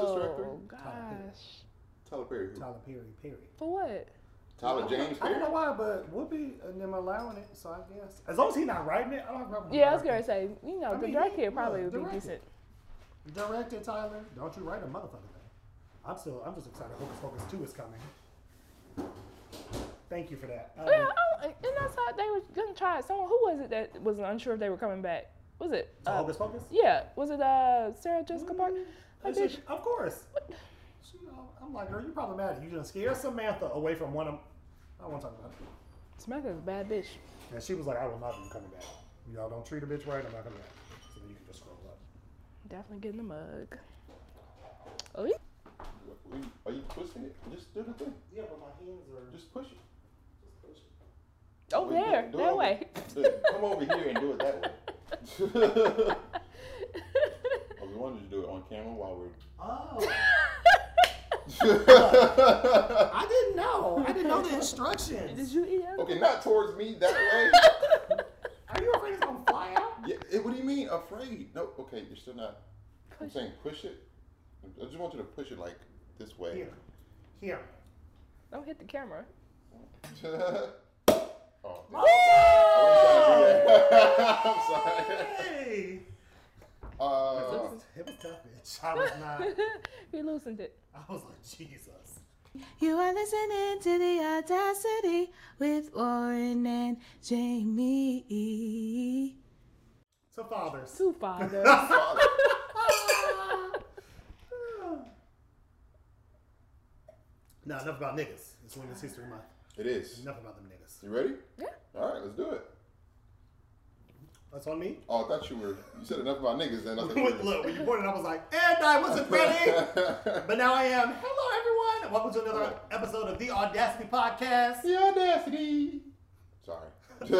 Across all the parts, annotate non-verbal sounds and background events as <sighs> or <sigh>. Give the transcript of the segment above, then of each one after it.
Sister Act three? Oh Perry. gosh. Tyler Perry. who? Tyler Perry, Perry. For what? Tyler James I Perry. don't know why, but Whoopi and them allowing it, so I guess as long as he's not writing it, I don't have a problem. with Yeah, I was gonna say, you know, I the mean, direct he- here probably look, would be direct decent. it. Direct it, Tyler. Don't you write a motherfucker thing. I'm still, I'm just excited. Hocus Pocus two is coming. Thank you for that. Um, Yeah, oh, and that's how they were gonna try it. Someone who was it that was unsure if they were coming back? Was it? so Uh, Hocus Pocus. yeah, was it uh Sarah Jessica Parker? I Like, said, bitch, of course. She, you know, I'm like, girl, you're problematic. You done scare Samantha away from one of. I don't want to talk about it. Samantha's a bad bitch. And she was like, I will not be coming back. Y'all don't treat a bitch right. I'm not coming back. So then you can just scroll up. Definitely getting the mug. Oh yeah. What- what- Are you twisting it? Just do the thing. Yeah, but my hands are Just push it. Just Oh Wait, do- there, do it that over- way. do- Come over here and do it that way. <laughs> <laughs> <laughs> oh, we wanted to do it on camera while we're. Oh. <laughs> I didn't know. I didn't know the instructions. Did you eat it? okay, not towards me that way. <laughs> Are you afraid it's gonna fly out? Yeah, eh, what do you mean afraid? No, okay, you're still not. I'm saying push it. I just want you to push it like this way. Here. Here. Don't hit the camera. <laughs> oh. Oh! I'm sorry. Hey! It Uh, was, it was tough, bitch. I was not. <laughs> he loosened it. I was like, Jesus. You are listening to the audacity with Warren and Jamie. So, fathers. Two fathers. <laughs> <laughs> No, enough about niggas. It's Women's History Month. it is. Enough about them niggas. You ready? Yeah. All right, let's do it. That's on me. Oh, I thought you were. You said enough about niggas, then I thought you were. Look, when you pointed, I was like, and I wasn't ready. <laughs> But now I am. Hello, everyone. Welcome to another episode of the Audacity Podcast. the audacity. Sorry. <laughs>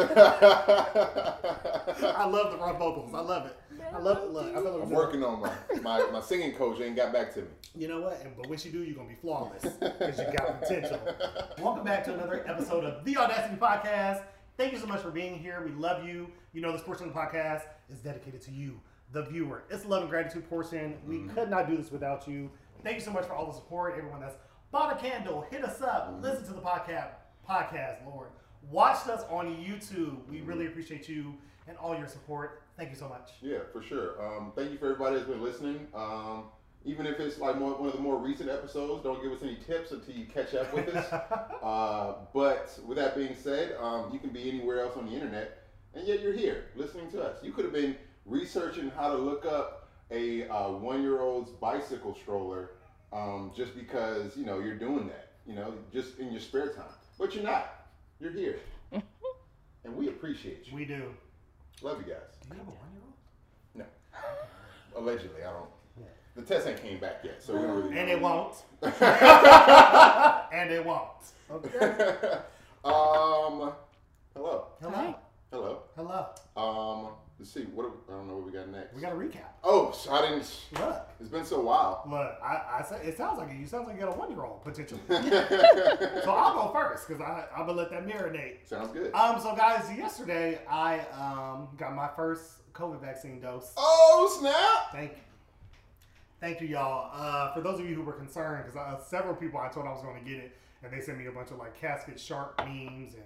I love the raw vocals. I love it. I love it. Look, I like I'm working on my, my, my singing coach ain't got back to me. You know what? And, but when you do, you're gonna be flawless because you got potential. Welcome back to another episode of the Audacity Podcast. Thank you so much for being here. We love you. You know this portion of the podcast is dedicated to you, the viewer. It's the love and gratitude portion. We could not do this without you. Thank you so much for all the support. Everyone that's bought a candle, hit us up, listen to the podcast. Podcast, Lord, watched us on YouTube. We really appreciate you and all your support. Thank you so much. Yeah, for sure. Um, thank you for everybody that's been listening. Um, even if it's like more, one of the more recent episodes, don't give us any tips until you catch up with us. <laughs> uh, but with that being said, um, you can be anywhere else on the internet, and yet you're here listening to us. You could have been researching how to look up a uh, one-year-old's bicycle stroller um, just because you know you're doing that. You know, just in your spare time, but you're not. You're here, <laughs> and we appreciate you. We do. Love you guys. Do you have a one-year-old? No. Allegedly, I don't. The test ain't came back yet, so we don't really. And it won't. <laughs> and it won't. Okay. <laughs> um. Hello. Hello. Hello. Hello. Um. Let's see. What? do- I don't know what we got next. We got a recap. Oh, so I didn't. Look. It's been so while. Look, I, I say it sounds like. You sounds like you got a one year old potentially. <laughs> so I'll go first because I I'm gonna let that marinate. Sounds good. Um, so guys, yesterday I um got my first COVID vaccine dose. oh snap! Thank you. Thank you, y'all. Uh, for those of you who were concerned, because uh, several people I told I was going to get it, and they sent me a bunch of like casket shark memes and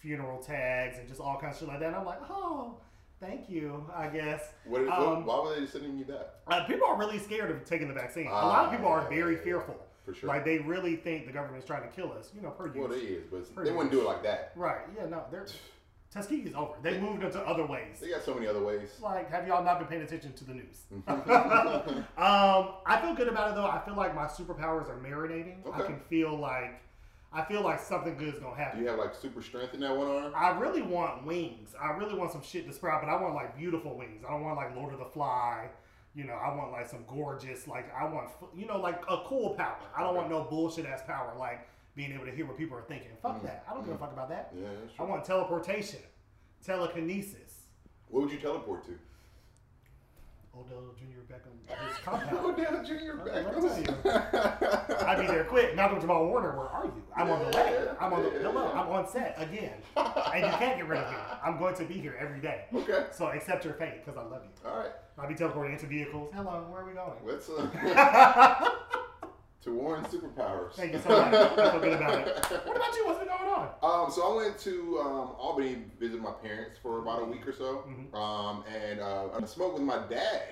funeral tags and just all kinds of shit like that. And I'm like, oh, thank you, I guess. What, what, Um, why were they sending you that? Uh, people are really scared of taking the vaccine. a lot of people are Ah, very yeah, fearful. For sure. Like they really think the government's trying to kill us. You know, per well, they use. is, but they wouldn't do it like that. Right? Yeah. No, they're <sighs> Tuskegee's over. They moved into other ways. They got so many other ways. Like, have y'all not been paying attention to the news? <laughs> <laughs> um, I feel good about it though. I feel like my superpowers are marinating. I can feel like, I feel like something good is gonna Do happen. you have like super strength in that one arm? I really want wings. I really want some shit to sprout, but I want like beautiful wings. I don't want like Lord of the Fly. You know, I want like some gorgeous, like I want, you know, like a cool power. I don't want no bullshit ass power like being able to hear what people are thinking. Fuck mm. that. I don't give a mm. fuck about that. Yeah, that's I want teleportation, telekinesis. What would you teleport to? Odell Jr. Beckham, <laughs> his compound. Odell Jr. Let me tell. Beckham. <laughs> I'd be there quick. Malcolm Jamal Warner, where are you? I'm on the way. I'm on the hello. I'm on set again, and you can't get rid of me. I'm going to be here every day. Okay. So accept your fate because I love you. All right. I'll be teleporting into vehicles. Hello, where are we going? Let's uh, <laughs> to Warren's superpowers. Thank you so much. I feel good about it. <laughs> What about you? What's been going on? Um, so I went to um, Albany visit my parents for about a week or so, Mhm. um, and uh, I smoked with my dad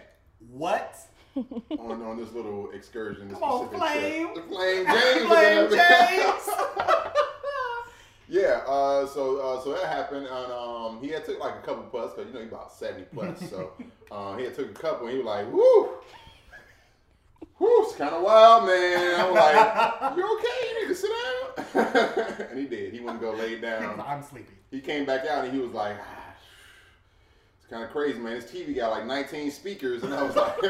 What? <laughs> on, on this little excursion. This Come on, specific trip. Flame. The Flame James. Flame. James. <laughs> yeah. Uh, so uh, so that happened, and um, he had took like a couple puffs because you know he's about seventy plus. so uh, he had took a couple, and he was like, "Woo." Whew, it's kind of wild, man. I'm like, you okay? You need to sit down. <laughs> and he did. He went to go lay down. <laughs> I'm sleepy. He came back out and he was like, ah, it's kind of crazy, man. This TV got like 19 speakers, and I was like, <laughs>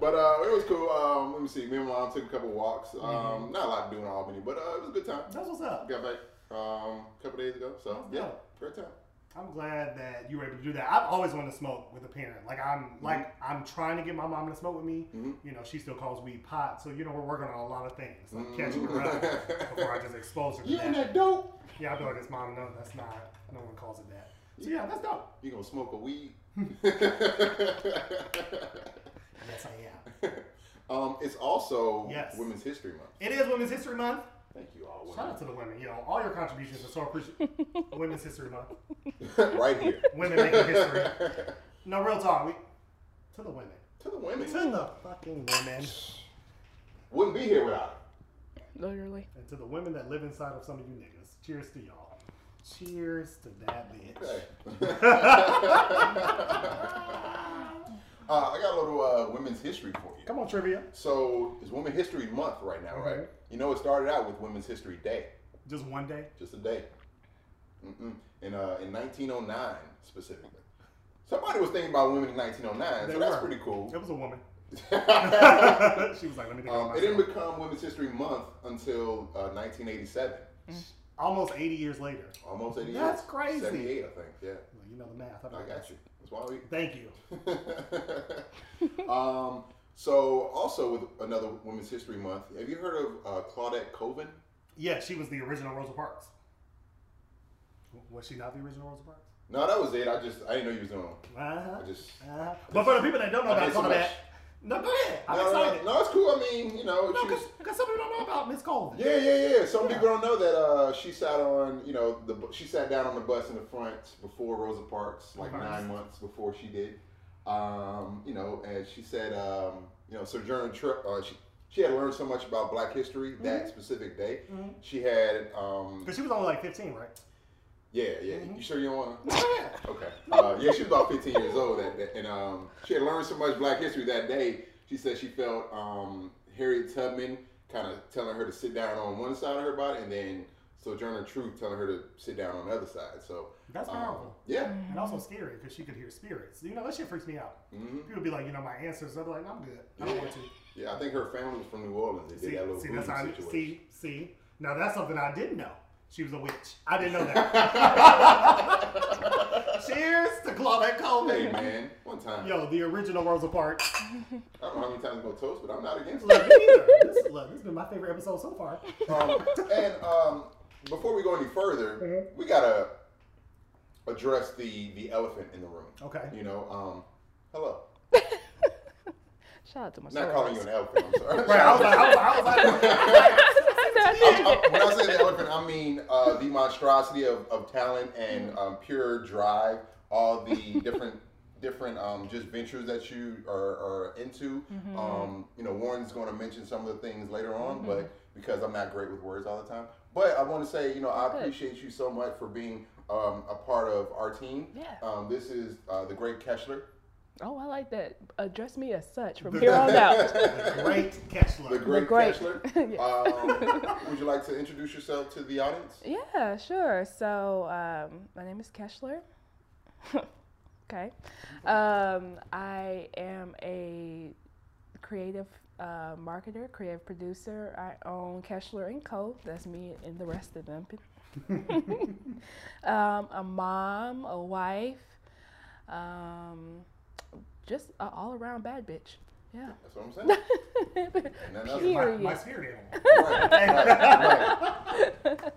but uh, it was cool. Um, let me see. Me and my mom took a couple walks. Um, Not a lot to do in Albany, but uh, it was a good time. That's what's up. Got back um, a couple days ago, so That's yeah, great time. I'm glad that you were able to do that. I've always wanted to smoke with a parent. Like I'm like I'm trying to get my mom to smoke with me. Mhm. You know, she still calls weed pot. So you know, we're working on a lot of things. Like Mhm. catching her up before I just expose her to You that. and that dope? Yeah, I feel like it's mom. No, that's not. No one calls it that. So yeah, that's dope. You gonna smoke a weed? <laughs> <laughs> Yes, I am. <laughs> um, it's also Yes. Women's History Month. It is Women's History Month. Thank you all, Shout out to the women. You know, all your contributions are so appreciated. <laughs> Women's History Month. <laughs> right here. Women making history. No, real talk. We, to the women. to the women. To the fucking women. <sighs> Wouldn't be here without Literally. And to the women that live inside of some of you niggas. Cheers to y'all. Cheers to that bitch. Okay. <laughs> uh, I got a little uh, women's history for you. Come on, trivia. So it's Women's History Month right now, right? You know, it started out with Women's History Day, Just one day. just a day. Mm-mm. In uh, in 1909 specifically. Somebody was thinking about women in 1909, They so that's pretty cool. It was a woman. um, <laughs> <laughs> she was like, let me think it about didn't become Women's History Month until uh, 1987, Almost 80 years later. almost 80 That's years. crazy. 78, I think. Yeah, Well, you know the math. I got you. That's why we. Thank you. <laughs> um, so also with another Women's History Month, have you heard of uh, Claudette Colvin? Yeah, she was the original Rosa Parks. Was she not the original Rosa Parks? No, that was it. I just I didn't know you was doing. Uh-huh. I just Uh-huh. But for the people that don't know I about so Claudette, no, go ahead. I'm no, excited. no, no, it's cool. I mean, you know, No, because some people don't know about Miss Colvin. yeah, yeah, yeah. Some Yeah. people don't know that uh, she sat on, you know, the she sat down on the bus in the front before Rosa Parks, like nine months before she did. Um, you know, and she said, um, you know, Sojourner Truth. Uh, she she had learned so much about Black history that specific day. Mhm. She had, um, Because she was only like 15, right? yeah, yeah. Mhm. You sure you don't want to? No, go ahead. Okay. Uh, yeah, she was about 15 years old, that, that, and um, she had learned so much Black history that day. She said she felt um, Harriet Tubman kind of telling her to sit down on one side of her body, and then Sojourner Truth telling her to sit down on the other side. So That's um, powerful. yeah. And also scary because she could hear spirits. You know, that shit freaks me out. hmm People be like, you know, my. I'd be like, I'm good. I don't want to. <laughs> Yeah, I think her family was from New Orleans. They did See, that little see, that's how situation. see, see. Now that's something I didn't know. She was a witch. I didn't know that. <laughs> Cheers to Claudette Coleman. hey man, one time. Yo, the original Rosa Parks. <laughs> I don't know how many times I'm gonna toast, but I'm not against it. Look. This, look, this has been my favorite episode so far. um, and um, before we go any further, Mhm. we gotta address the the elephant in the room. Okay. You know, um, hello. <laughs> Shout out to my Not calling you an elephant. I'm sorry. Right, I was like, I was, I was like, I'm- I'm- when I say the elephant, I mean uh, the monstrosity of, of talent and um, pure drive. All the different different um, just ventures that you are, are into. Um, you know, Warren's going to mention some of the things later on, but because I'm not great with words all the time. But I want to say, you know, I appreciate you so much for being um, a part of our team. Yeah. Um, this is uh, the great Kescheler, Oh, I like that. Address me as such from <laughs> here on out. the great Kescheler. the great, great. Kescheler. <laughs> Yes. Um, <laughs> would you like to introduce yourself to the audience? Yeah, sure. So um, my name is Kescheler. okay. Um, I am a creative uh, marketer, creative producer. I own Kescheler and Co. That's me and the rest of them. <laughs> um, a mom, a wife, um, just an all-around bad bitch. Yeah. That's what I'm saying. And then My, my spirit animal. right, <laughs> right, right.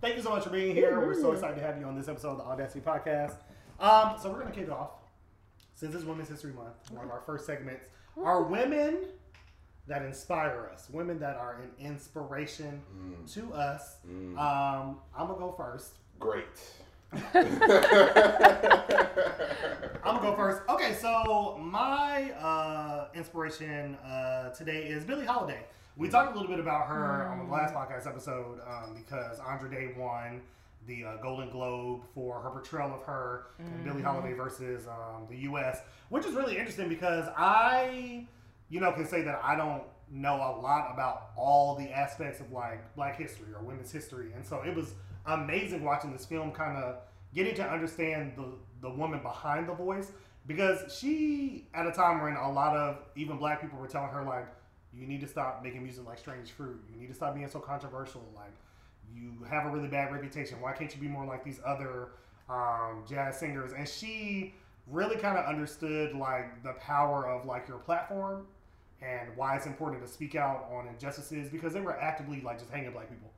Thank you so much for being here. We're so excited to have you on this episode of the Audacity Podcast. Um, so we're gonna kick it off. Since it's Women's History Month, one of our first segments are women that inspire us, women that are an inspiration to us. Um, I'm gonna go first. Great. <laughs> I'm gonna go first. Okay, so my uh, inspiration uh, today is Billie Holiday. We talked a little bit about her on the last podcast episode um, because Andra Day won the uh, Golden Globe for her portrayal of her in Billie Holiday versus um, the U.S., which is really interesting because I, you know, can say that I don't know a lot about all the aspects of like Black history or women's history, and so it was amazing watching this film, kind of getting to understand the the woman behind the voice. Because she at a time when a lot of even black people were telling her like you need to stop making music like strange fruit. You need to stop being so controversial. Like you have a really bad reputation. Why can't you be more like these other um, jazz singers? And she really kind of understood like the power of like your platform and why it's important to speak out on injustices because they were actively like just hanging black people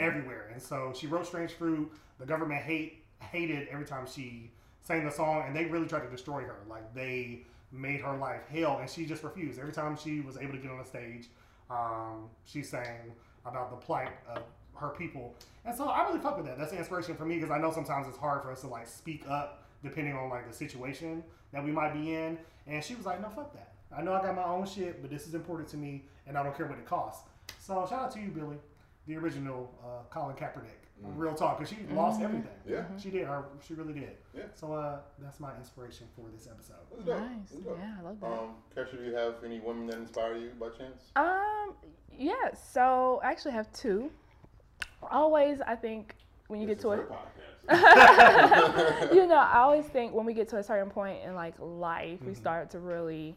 everywhere. And so she wrote Strange Fruit. The government hate hated every time she sang the song, and they really tried to destroy her. Like they made her life hell, and she just refused. Every time she was able to get on a stage, um, she sang about the plight of her people. And so I really fuck with that. That's the inspiration for me because I know sometimes it's hard for us to like speak up depending on like the situation that we might be in. And she was like, no, fuck that. I know I got my own shit, but this is important to me, and I don't care what it costs. So shout out to you, Billy, the original uh, Colin Kaepernick. Real talk, because she lost everything. Yeah. she did. Her, she really did. Yeah. So uh, that's my inspiration for this episode. Nice. Yeah, I love that. Um, Kesha, do you have any women that inspire you by chance? Um, yeah. So I actually have two. Always, I think when you This get to a <laughs> you know, I always think when we get to a certain point in like life, Mm-hmm. we start to really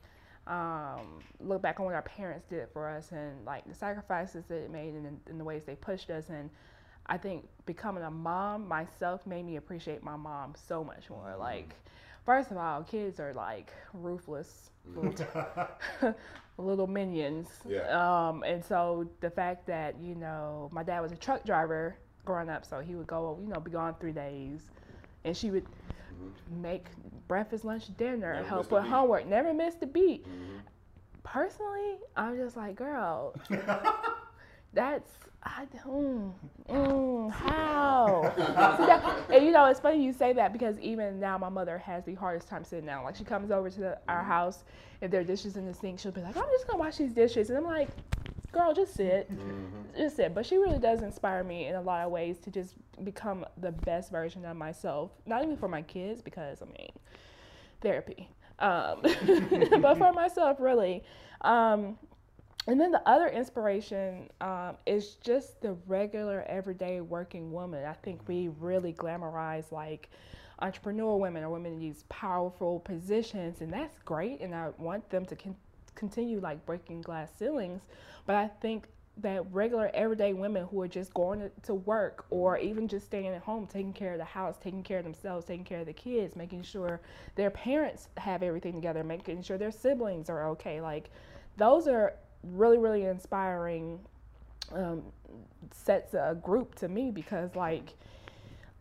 um, look back on what our parents did for us and like the sacrifices that it made and, and the ways they pushed us. And I think becoming a mom myself made me appreciate my mom so much more. Mm-hmm. Like, first of all, kids are like ruthless. Little, <laughs> <laughs> little minions. Yeah. Um, and so the fact that, you know, my dad was a truck driver growing up, so he would go, you know, be gone three days. And she would make breakfast, lunch, dinner, Never help with homework, never miss a beat. Mhm. Personally, I'm just like, girl, <laughs> that's, I don't, mm, <laughs> how? See, that- and you know, it's funny you say that because even now my mother has the hardest time sitting down. Like she comes over to the, our house, if there are dishes in the sink, she'll be like, I'm just gonna wash these dishes. And I'm like, girl, just sit. Just sit. But she really does inspire me in a lot of ways to just become the best version of myself. Not even for my kids, because I mean, therapy. Um, <laughs> but for myself, really. Um, and then the other inspiration um, is just the regular, everyday working woman. I think we really glamorize like entrepreneur women or women in these powerful positions, and that's great. And I want them to con- continue like breaking glass ceilings. But I think that regular, everyday women who are just going to- work or even just staying at home, taking care of the house, taking care of themselves, taking care of the kids, making sure their parents have everything together, making sure their siblings are okay. Like, those are really, really inspiring um, sets a group to me because, like,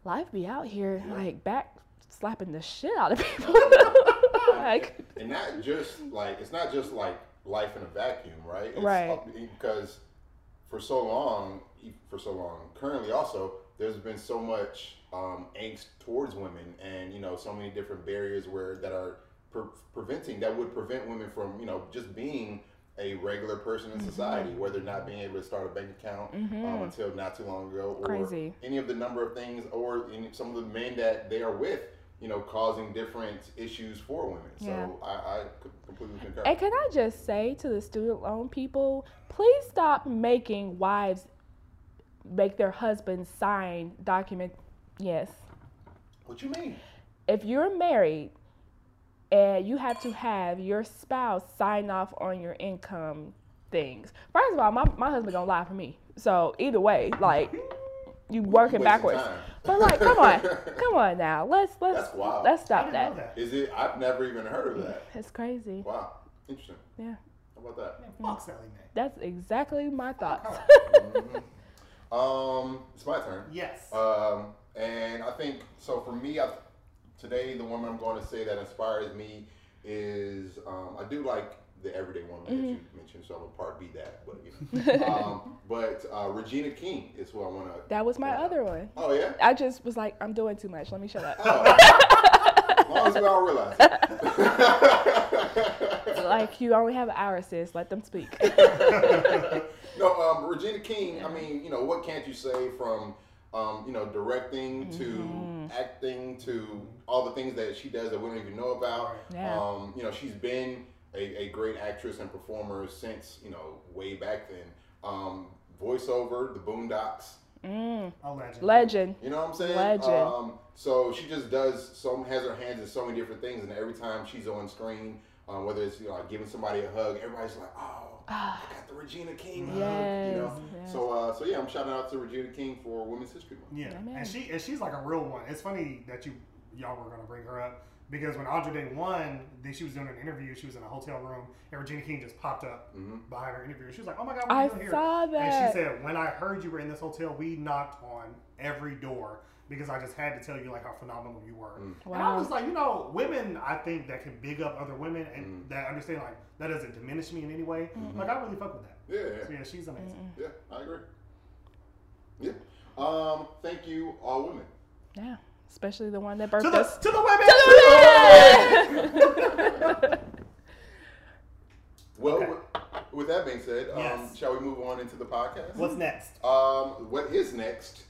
life be out here, like, back slapping the shit out of people. <laughs> like, and not just like it's not just like life in a vacuum, right? It's Right. up- Because for so long, for so long, currently also, there's been so much um, angst towards women, and you know, so many different barriers where that are pre- preventing that would prevent women from you know just being a regular person in society, Mm-hmm. whether not being able to start a bank account um, until not too long ago, or Crazy. any of the number of things, or any, some of the men that they are with, you know, causing different issues for women. Yeah. So I, I completely concur. And can I just say to the student loan people, please stop making wives make their husbands sign document. Yes. what you mean? If you're married and you have to have your spouse sign off on your income things. First of all, my, my husband gonna lie for me. So either way, like you working backwards. time. But like, come on, come on now. Let's let's That's wild. let's I stop didn't know that. that. Is it? I've never even heard of that. It's crazy. Wow. Interesting. Yeah, How about that? Man, fuck Sallie Mae. that's exactly my thoughts. <laughs> Mhm. Um, it's my turn. Yes. Um, and I think so. For me, I, today the woman I'm going to say that inspires me is um, I do like the everyday woman that you mentioned, so I'm gonna part be that. But you <laughs> know, um, but uh, Regina King is who I want to. That was my other one. Oh yeah. I just was like, I'm doing too much. Let me shut up. As long as we all realize. it. <laughs> like you only have an hour, sis. Let them speak. <laughs> no, um, Regina King. I mean, you know, what can't you say from, um, you know, directing to acting to all the things that she does that we don't even know about. Yeah. Um, you know, she's been a, a great actress and performer since you know way back then. Um, voiceover, The Boondocks. Mm, A legend. legend. You know what I'm saying? Legend. Um, so she just does so has her hands in so many different things, and every time she's on screen, um, whether it's you know like giving somebody a hug, everybody's like, "Oh, <sighs> I got the Regina King hug." You know. Yes, yes. So uh, so yeah, I'm shouting out to Regina King for Women's History Month. Yeah, Amen. and she and she's like a real one. It's funny that you y'all were gonna bring her up because when Andra Day won, then she was doing an interview. She was in a hotel room, and Regina King just popped up Mhm. behind her interview. She was like, "Oh my god, what are I you doing here?" saw And she said, "When I heard you were in this hotel, we knocked on every door." Because I just had to tell you like how phenomenal you were, and I was just like, you know, women I think that can big up other women and that understand like that doesn't diminish me in any way. Like I really fuck with that. Yeah, So yeah, she's amazing. yeah, yeah, I agree. Yeah. Um, thank you, all women. Yeah, especially the one that birthed To the us. to the women. <laughs> Well, Okay. with, with that being said, um, Yes. shall we move on into the podcast? What's next? Um, what is next?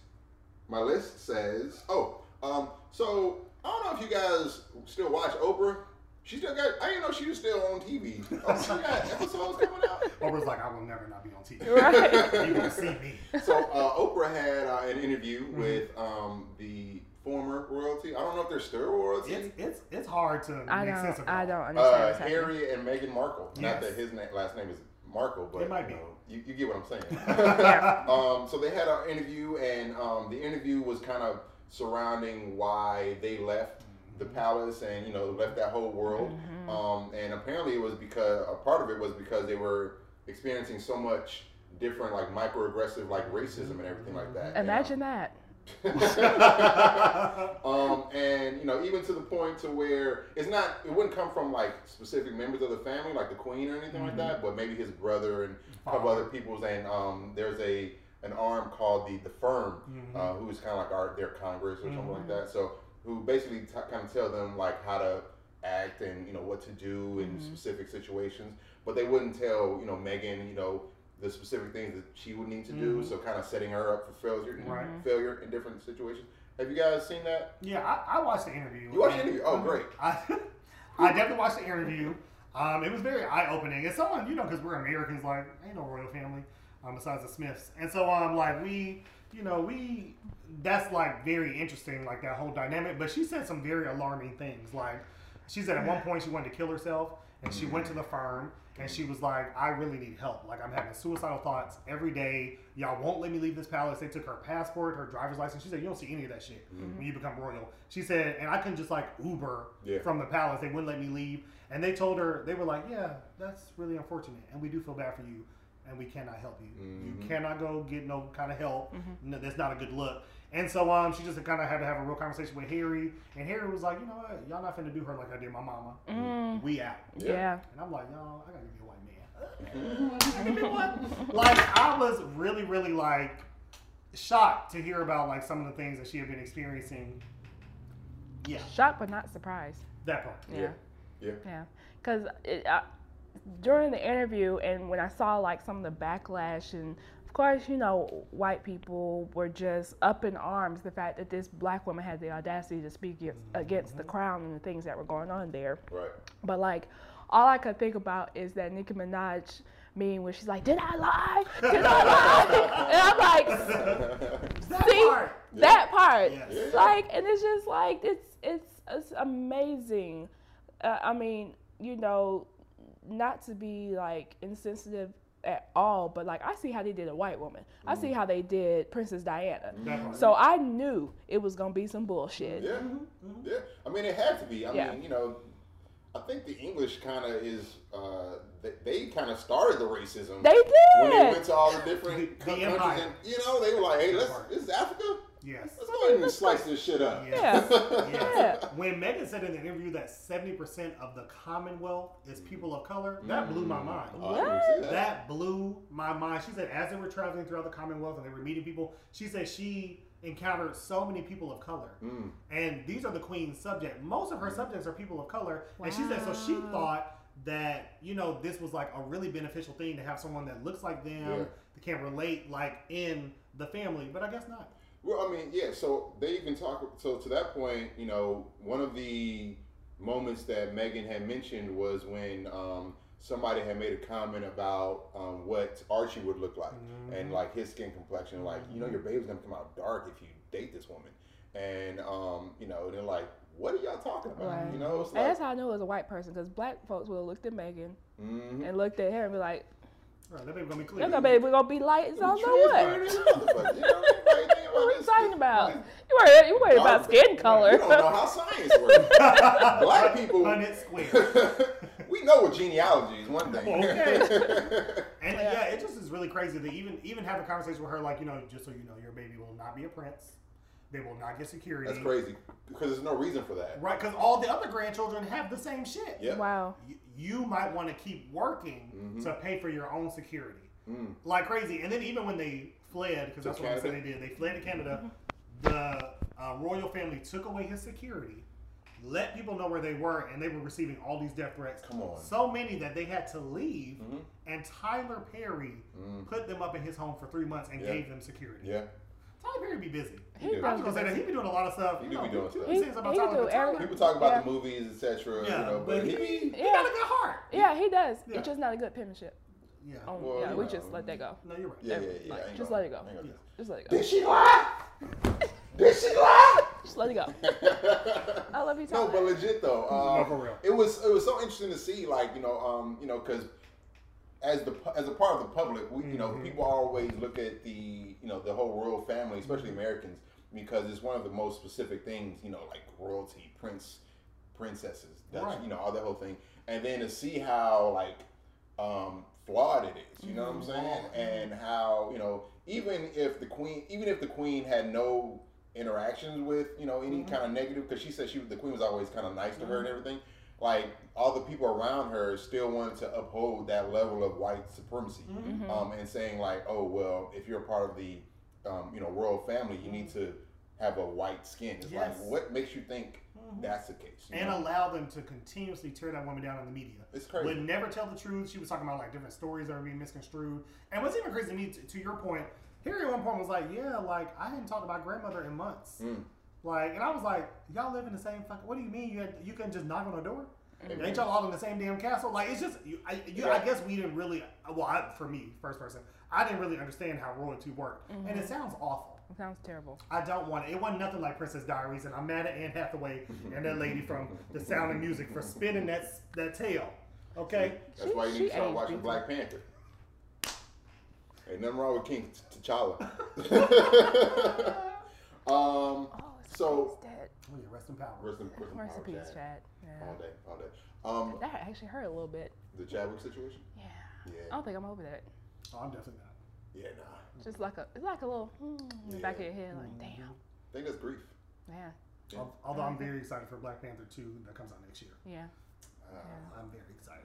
My list says, oh, um, so I don't know if you guys still watch Oprah. She still got. I didn't know she was still on TV. Oh, she got <laughs> episodes coming out. Oprah's like, I will never not be on TV. Right. You gonna see me. So uh, Oprah had uh, an interview Mm-hmm. with um, the former royalty. I don't know if they're still royalty. It's it's it's hard to I make sense don't. of. I don't understand uh. Harry and Meghan Markle. Not that his na- last name is Markle, but It might you, be. know, you, you get what I'm saying. <laughs> <laughs> Yeah. um, so they had an interview, and um, the interview was kind of surrounding why they left the palace and you know left that whole world. Mm-hmm. Um, and apparently it was because a part of it was because they were experiencing so much different like microaggressive like racism and everything like that. And, um, Imagine that. <laughs> um, and you know, even to the point to where it's not, it wouldn't come from like specific members of the family, like the queen or anything like that, but maybe his brother and a couple other people's. And um, there's a an arm called the the firm, uh, who's kind of like our their Congress or something like that. So who basically t- kind of tell them like how to act and you know what to do in specific situations, but they wouldn't tell you know Megan, you know. The specific things that she would need to do, so kind of setting her up for failure, Right. failure in different situations. Have you guys seen that? Yeah, I, I watched the interview. You watched the interview? Oh, great. I, <laughs> I definitely watched the interview. Um, it was very eye opening. As someone, you know, because we're Americans, like ain't no royal family um, besides the Smiths, and so um, like we, you know, we that's like very interesting, like that whole dynamic. But she said some very alarming things. Like she said at one point she wanted to kill herself, and she went to the firm. And she was like, I really need help. Like, I'm having suicidal thoughts every day. Y'all won't let me leave this palace. They took her passport, her driver's license. She said, You don't see any of that shit mm-hmm. when you become royal. She said, And I couldn't just like Uber Yeah. from the palace. They wouldn't let me leave. And they told her, they were like, Yeah, that's really unfortunate. And we do feel bad for you. And we cannot help you. You mm-hmm. cannot go get no kind of help. Mm-hmm. No, that's not a good look. And so um, she just kind of had to have a real conversation with Harry. And Harry was like, You know what? Y'all not finna do her like I did my mama. We out. Yeah. And I'm like, Y'all, I gotta give you a white man. I give you one. like, I was really, really like shocked to hear about like some of the things that she had been experiencing. Yeah, Shocked but not surprised. that part. Yeah. Yeah. Yeah. Because uh, during the interview and when I saw like some of the backlash and of course, you know, white people were just up in arms the fact that this black woman had the audacity to speak against, against the crown and the things that were going on there. Right. But like, all I could think about is that Nicki Minaj meme where she's like, "Did I lie? Did I lie?" <laughs> and I'm like, That See? part. that part, Yes. Like, and it's just like it's it's it's amazing. Uh, I mean, you know, not to be like insensitive at all, but like I see how they did a white woman. I see mm. how they did Princess Diana. Mm-hmm. That part. So I knew it was gonna be some bullshit. Yeah. Mm-hmm. Mm-hmm. Yeah. I mean, it had to be. I Yeah. mean, you know, I think the English kind of is. Uh, they, they kind of started the racism. They did when they went to all the different The- the countries, empire. and you know, they were like, "Hey, let's. This is Africa. Yes. Let's go ahead and slice this shit up." <laughs> Yes. Yeah. Yes. When Megan said in the interview that 70% of the Commonwealth is mm-hmm. people of color, that blew my mm-hmm. mind. Oh, I that. That blew my mind. She said as they were traveling throughout the Commonwealth and they were meeting people, she said she encountered so many people of color. Mm. And these are the queen's subject. Most of her mm. subjects are people of color. And she said so she thought that, you know, this was like a really beneficial thing to have someone that looks like them, Yeah. that can relate like in the family, but I guess not. Well, I mean, yeah. So they even talk. So to that point, you know, one of the moments that Megan had mentioned was when um, somebody had made a comment about um, what Archie would look like and like his skin complexion. Like, you know, your baby's gonna come out dark if you date this woman. And um, you know, they're like, "What are y'all talking about?" Right. You know, it's And like, that's how I knew it was a white person because black folks would have looked at Megan mhm. and looked at her and be like, Right, that baby gonna be clear. "Look, baby, gonna be light So I don't know what." as a motherfucker, you know, like, think about What are you talking about? You worried? You worried about skin color? You don't know how science works. <laughs> Black people. Punnett square. <laughs> we know what genealogy is one thing. Okay. <laughs> And Yeah. yeah. it just is really crazy to even even have a conversation with her, like you know, just so you know, your baby will not be a prince. They will not get security. That's crazy because there's no reason for that. Right, because all the other grandchildren have the same shit. Yep. Wow. You, you might want to keep working Mhm. to pay for your own security, Mm. like crazy. And then even when they fled, because To that's what they said they did, they fled to Canada. The uh, royal family took away his security, let people know where they were, and they were receiving all these death threats. Come on. So many that they had to leave, Mhm. and Tyler Perry Mm. put them up in his home for three months and Yeah. gave them security. Yeah. Tyler Perry be busy. He do. I was does gonna say that he be doing a lot of stuff. He you do know, be doing you stuff. be saying about He- he Tyler, do but every- People talk about Yeah. the movies, etc. Yeah, you know, but he, he, he Yeah. got a good heart. Yeah, he does. Yeah. It's just not a good penmanship. Yeah. Oh, Well, yeah, we know. just let that go. No, you're right. yeah, yeah, yeah. Like, just let it go. I ain't Just let it go. Did she lie? <laughs> Did she lie? Just let it go. <laughs> I love you, No, but legit though, uh, No, for real. it was it was so interesting to see, like you know, um, you know, because as the as a part of the public, we you know Mhm. people always look at the you know the whole royal family, especially Americans, because it's one of the most specific things, you know, like royalty, prince, princesses, Dutch, Right. you know, all that whole thing, and then to see how like um, flawed it is, you know what I'm saying, Mhm. and how you know even if the queen, even if the queen had no interactions with you know any Mhm. kind of negative, because she said she the queen was always kind of nice to her and everything. Like all the people around her still wanted to uphold that level of white supremacy, Mhm. um, and saying like, oh well, if you're a part of the um, you know royal family, you need to have a white skin. It's Yes. like what makes you think Mhm. that's the case? And know? allow them to continuously tear that woman down in the media. it's crazy. Would never tell the truth. She was talking about like different stories that were being misconstrued. And what's even crazy to me, to, to your point, Harry at one point was like, "Yeah, like I hadn't talked about grandmother in months." Mm. Like, and I was like, "Y'all live in the same fucking? What do you mean you had, you couldn't just knock on a door? Hey, Ain't y'all all in the same damn castle? Like, it's just you, I, you, I guess we didn't really. Well, I, for me, first person, I didn't really understand how royalty worked, and it sounds awful. It sounds terrible. I don't want it. It wasn't nothing like Princess Diaries, and I'm mad at Anne Hathaway and that lady from The Sound of Music for spinning that that tail. Okay, That's why you need to start watching beautifully. Black Panther. Ain't nothing wrong with King T'Challa. <laughs> <laughs> um, Oh, it's So- it's dead. oh, yeah, rest in power. rest in, rest in Rest power, peace, Chad. Chad. Yeah. All day, all day. Um, That actually hurt a little bit. the Chadwick situation. Yeah. Yeah. I don't think I'm over that. Oh, I'm definitely not. Yeah, nah. Just like a, it's like a little hmm, in the back of your head, like, Mhm. damn. I think that's grief. Yeah. Yeah. Al- Although I'm very excited for Black Panther 2 that comes out next year. Yeah. Uh, I'm very excited.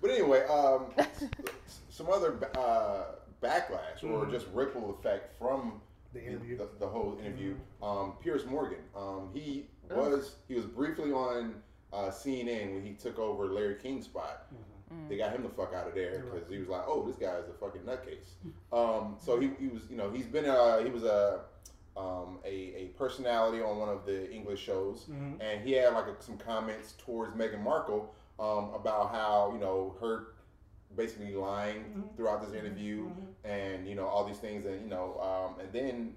But anyway, um, <laughs> some other uh, backlash or Mhm. just ripple effect from The interview. the, the whole interview. Um, Piers Morgan, um, he was he was briefly on uh, CNN when he took over Larry King's spot. Mhm. They got him the fuck out of there You're right. because he was like, "Oh, this guy is a fucking nutcase." <laughs> Um, so he, he was, you know, he's been uh, he was a um, a, a personality on one of the English shows, Mhm. and he had like some comments towards Meghan Markle um, about how you know her basically lying Mhm. throughout this interview, Mhm. and you know all these things, and you know, um, and then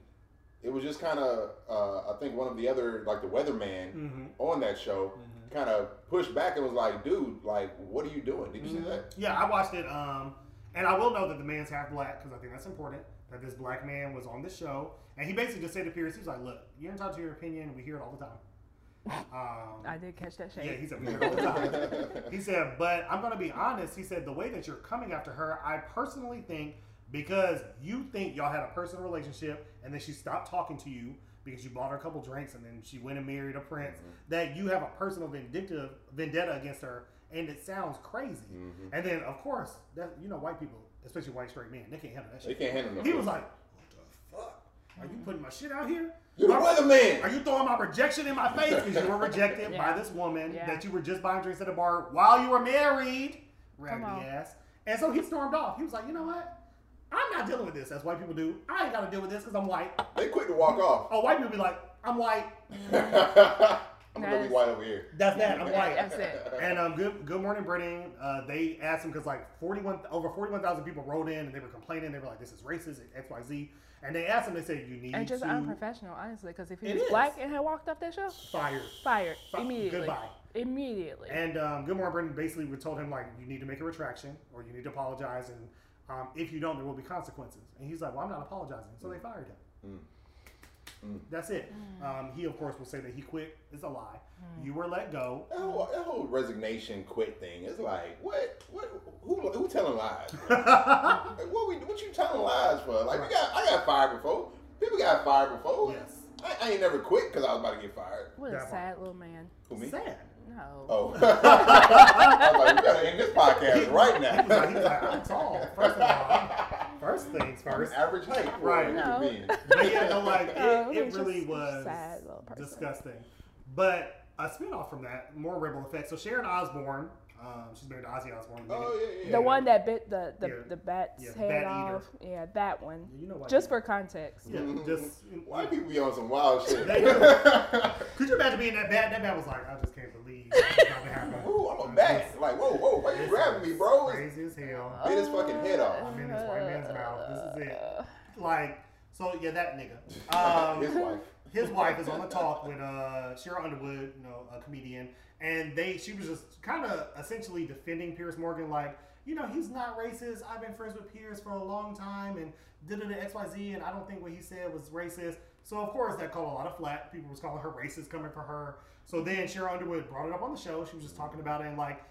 it was just kind of uh, I think one of the other like the weatherman Mhm. on that show Mhm. Kind of pushed back and was like, "Dude, like, what are you doing? Did you see that?" Yeah, I watched it. Um, and I will know that the man's half black because I think that's important. That this black man was on the show, and he basically just said to Piers, he was like, "Look, you're entitled to your opinion. We hear it all the time. Um, I did catch that shade. yeah, he said we hear it all the time. <laughs> He said, but I'm going to be honest. He said the way that you're coming after her, I personally think because you think y'all had a personal relationship and then she stopped talking to you because you bought her a couple drinks and then she went and married a prince, mm-hmm. that you have a personal vindictive vendetta against her, and it sounds crazy. Mm-hmm. And then, of course, that you know, white people, especially white straight men, they can't handle that They shit. can't handle no He was like, "What the fuck? Are you putting my shit out here? You're the Are- weatherman. Are you throwing my rejection in my face because you were rejected <laughs> Yeah. by this woman Yeah. that you were just buying drinks at a bar while you were married? Come Raggedy on. ass. And so he stormed off. He was like, you know what? I'm not dealing with this as white people do. I ain't got to deal with this because I'm white. They quick to walk off. Oh, white people be like, I'm white. <laughs> I'm gonna be Nice. white over here. That's that. I'm white. That's it. And um, good Good Morning Britain, uh, they asked him because like 41 over 41,000 people wrote in and they were complaining. They were like, "This is racist, X Y Z. And they asked him. They said, "You need to. And just to unprofessional, honestly, because if he It was is. black and had walked off that show, fired, fired Fi- immediately. goodbye. Immediately. And um, Good Morning Britain basically we told him like, "You need to make a retraction or you need to apologize, and um, if you don't, there will be consequences." And he's like, "Well, I'm not apologizing," so they mm. fired him. Mm. Mm. That's it. Um, he of course will say that he quit. It's a lie. You were let go. That whole, um, that whole resignation quit thing is like what what who who telling lies? <laughs> Like, what we what you telling lies for? Like we got I got fired before. People got fired before. Yes. I, I ain't never quit because I was about to get fired. what That a part. sad little man. Who me? Sad. No. Oh. <laughs> I was like, we gotta end this podcast right He was like, now. he was like, I'm tall. First of all, first things I'm first. average height Right. No. <laughs> But yeah, no, like it, he's it really was sad little person. disgusting. But a spinoff from that, more ripple effect. So Sharon Osbourne, um, she's married to Ozzy Osbourne. Oh yeah, yeah. The one that bit the the, Yeah. the bat's Yeah, head bat eater. off. Yeah, that one. You know what? Just for context. yeah, just White people be on some wild shit. <laughs> They do. <laughs> Could you imagine being that bad? That man was like, I just can't believe <laughs> this is about. Ooh, I'm a bat. Like, whoa, whoa, why you grabbing me, bro? It's Crazy as hell. bit his fucking head off. I'm in this white man's mouth. This is it. Uh, Like, so yeah, that nigga. Um, His wife. his wife is on the talk with uh, Sheryl Underwood, you know, a comedian, and they she was just kind of essentially defending Piers Morgan, like, you know, he's not racist. I've been friends with Piers for a long time, and did it at X Y Z, and I don't think what he said was racist. So of course that caught a lot of flack. People was calling her racist coming for her. So then Sheryl Underwood brought it up on the show. She was just talking about it and like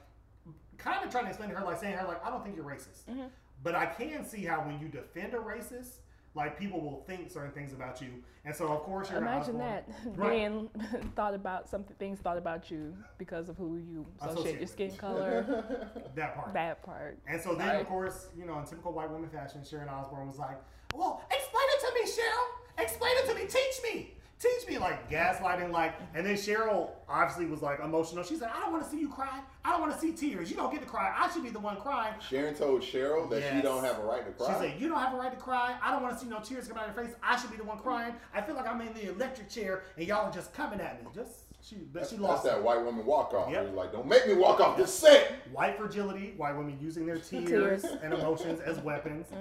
kind of trying to explain to her, like saying her, like, I don't think you're racist. Mm-hmm. But I can see how when you defend a racist, like people will think certain things about you. And so of course you're Imagine that <laughs> Right. being <laughs> thought about something things thought about you because of who you associate your skin color. <laughs> that part. that part. And so then, Sorry. of course, you know, in typical white woman fashion, Sharon Osbourne was like, "Well, explain it to me, Sheryl. Explain it to me. Teach me. Teach me." Like gaslighting, like. And then Sheryl obviously was like emotional. She said, "I don't want to see you cry. I don't want to see tears. You don't get to cry. I should be the one crying." Sharon told Sheryl that she don't have a right to cry. She said, "You don't have a right to cry. I don't want to see no tears come out of your face. I should be the one crying. I feel like I'm in the electric chair, and y'all are just coming at me. Just she, but That's, she that's lost that white woman walk off. Yep. Like, don't make me walk off this set. white fragility, white women using their <laughs> tears, Tears. and emotions as weapons. <laughs>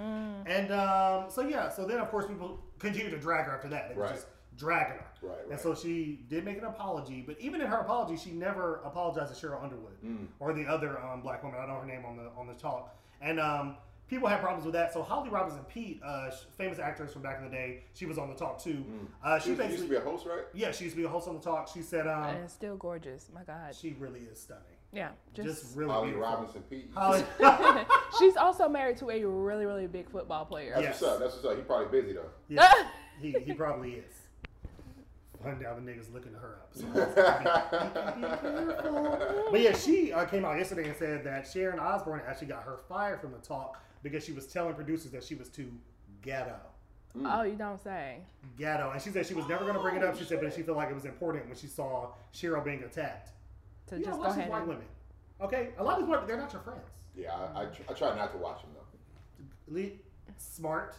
And um, so yeah, so then of course people continue to drag her after that. They Right. just dragging her. Right, And so she did make an apology, but even in her apology, she never apologized to Sheryl Underwood Mm. or the other um, black woman. I don't know her name on the on the talk. And um, people had problems with that. So Holly Robinson Peete, uh, famous actress from back in the day, she was on the talk too. Uh, She she used, used to be a host, right? yeah, she used to be a host on the talk. She said, um, and it's still gorgeous. My God. she really is stunning. Yeah. Just, Just, really Holly beautiful. Robinson Peete. Holly. <laughs> <laughs> she's also married to a really, really big football player. That's Yes. what's up. That's what's up. He's probably busy though. Yeah, <laughs> he, he probably is. One down the niggas looking her up. So be careful. but yeah, she uh, came out yesterday and said that Sharon Osbourne actually got her fired from the talk because she was telling producers that she was too ghetto. Oh, you don't say. Ghetto. And she said she was never going to bring it up. She said, but she felt like it was important when she saw Sheryl being attacked. To You just don't go these ahead white and women. Okay? A lot of these white they're not your friends. Yeah, I, I, tr- I try not to watch them, though. Le- Smart.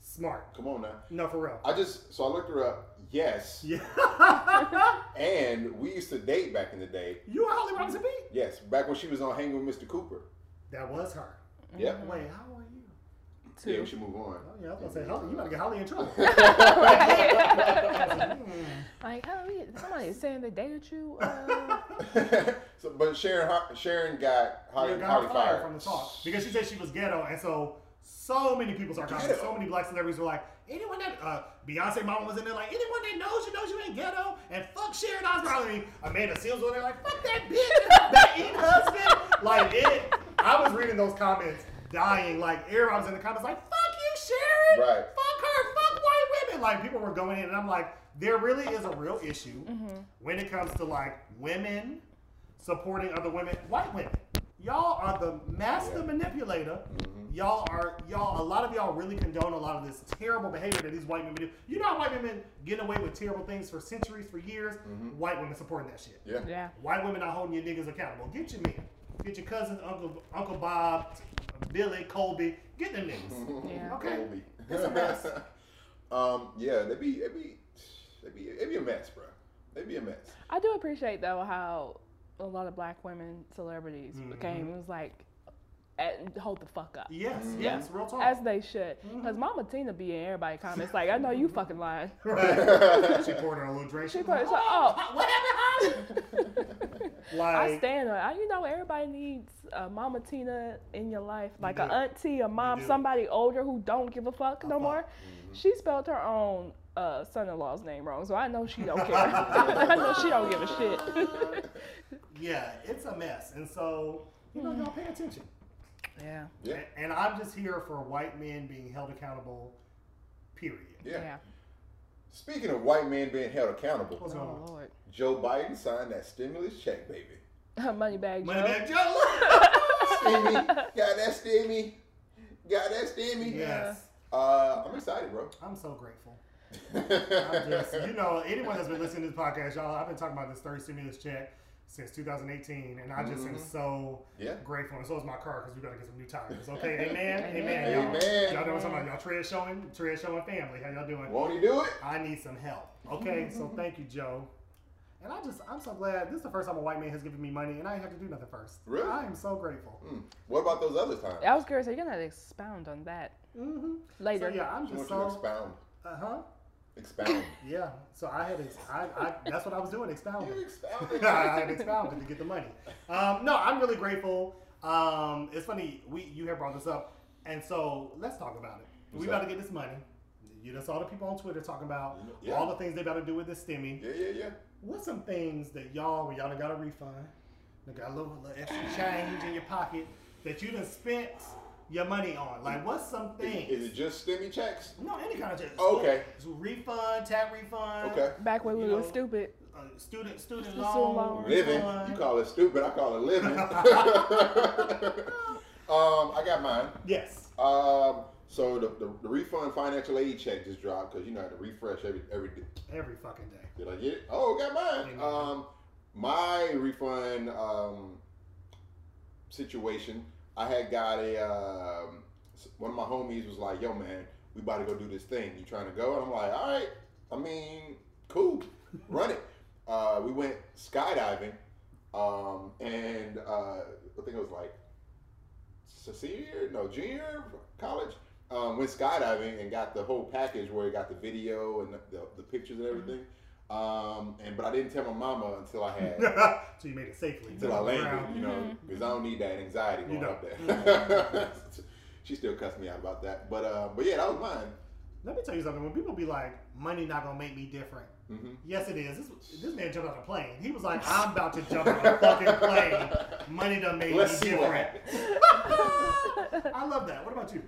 Smart. Come on now. No, for real. I just so I looked her up. Yes, Yeah. <laughs> and we used to date back in the day. you and Holly Robinson Peete? Yes, back when she was on Hanging with Mr. Cooper. That was her. Yep. Wait, how are you? Two. Yeah, we should move on. Oh, yeah, I was gonna say, Holly, you gotta get Holly in trouble. <laughs> Like, oh, yeah, somebody is saying they dated you. Uh, <laughs> so, but Sharon Sharon got Holly, Yeah, got Holly fired fired from the talk because she said she was ghetto, and so So many people started commenting. Ghetto. So many black celebrities were like, anyone that uh, Beyonce mama was in there like, anyone that knows you knows you ain't ghetto, and fuck Sharon Osbourne. I mean, Amanda Seales was there like, fuck that bitch, that her back eating husband. Like it. I was reading those comments, dying. Like everybody was in the comments like, fuck you, Sharon. Right. Fuck her. Fuck white women. Like people were going in, and I'm like, there really is a real issue when it comes to like women supporting other women, white women. Y'all are the master Yeah. manipulator. Mm-hmm. Y'all are y'all. A lot of y'all really condone a lot of this terrible behavior that these white women do. You know how white women getting away with terrible things for centuries, for years. White women supporting that shit. Mm-hmm. Yeah. Yeah. White women not holding your niggas accountable. Get your men. Get your cousins, Uncle Uncle Bob, Billy, Colby. Get them niggas. <laughs> Yeah. Okay. Colby. It's a mess. <laughs> um, yeah, they be, it be, it be, it be a mess, bro. They be a mess. I do appreciate though how a lot of black women celebrities mm-hmm. came. It was like, eh, hold the fuck up. Yes, mm-hmm. yes, real talk. As they should. Mm-hmm. Because Mama Tina be in everybody comments like, I know you fucking lying. <laughs> Right. she poured her a little drink. She poured, probably like, oh, <laughs> whatever, <laughs> I Like, I stand on it. I- You know, everybody needs a Mama Tina in your life. Like an do. auntie, a mom, somebody older who don't give a fuck no fuck. more. She spelled her own uh, son-in-law's name wrong, so I know she don't care. <laughs> I know she don't give a shit. <laughs> yeah, it's a mess. And so, you know, y'all pay attention. yeah. Yeah. And, and I'm just here for white men being held accountable, period. Yeah. Yeah. Speaking of white men being held accountable, Oh on? Lord. Joe Biden signed that stimulus check, baby. Moneybag Joe. Moneybag Joe. Stimmy, got that stimmy, got that stimmy. yes. Uh, I'm excited, bro. I'm so grateful. I'm just, you know, anyone that's been listening to this podcast, y'all, I've been talking about this third stimulus check since 2018, and I just am so Yeah. grateful. And so is my car because we got to get some new tires. Okay, amen, <laughs> amen. Amen. Y'all, Amen. y'all know what I'm talking about? Y'all tread showing, tread showing family. How y'all doing? Won't he do it? I need some help. Okay, so thank you, Joe. And I just, I'm so glad. This is the first time a white man has given me money, and I didn't have to do nothing first. Really? I am so grateful. Hmm. What about those other times? I was curious, are you going to expound on that Mm-hmm. later? So yeah, I'm just want you so, expound. uh huh. Expound. Yeah. So I had, ex- I, I, that's what I was doing, expounding. You expounded. <laughs> I had expounded to get the money. Um, no, I'm really grateful. Um, it's funny we you have brought this up, and so let's talk about it. we about to get this money. You just saw the people on Twitter talking about Yeah. all the things they about to do with this stimmy. Yeah, yeah, yeah. What's some things that y'all, when y'all done got a refund, they got a little, little extra change in your pocket that you done spent your money on? Like, what's some Is, is it just stimmy checks? no, any kind of check. Oh, okay. So refund, tax refund. Okay. Back when we You were stupid. Uh, student, student Student loan. loan. Living. refund. You call it stupid. I call it living. <laughs> um, I got mine. Yes. Um, so the, the, the refund financial aid check just dropped because you know I have to refresh every every. Every fucking day. Did I get it? Oh, got mine. Um, my refund um, situation. I had got a um, one of my homies was like, "Yo, man, we about to go do this thing. You trying to go?" And I'm like, "All right. I mean, cool. Run it." <laughs> Uh, we went skydiving, um, and uh, I think it was like senior, no junior college. Um, went skydiving and got the whole package where it got the video and the, the, the pictures and everything. Um, and but I didn't tell my mama until I had <laughs> so you made it safely. until I landed, Around. you know, because I don't need that anxiety going don't. up there. <laughs> she still cussed me out about that, but uh, but yeah, that was mine. Let me tell you something. When people be like, "Money not gonna make me different," hmm yes, it is. This, this man jumped out of a plane. He was like, "I'm about to jump out of a fucking plane. Money done made Let's me see what different." happens. I love that. What about you?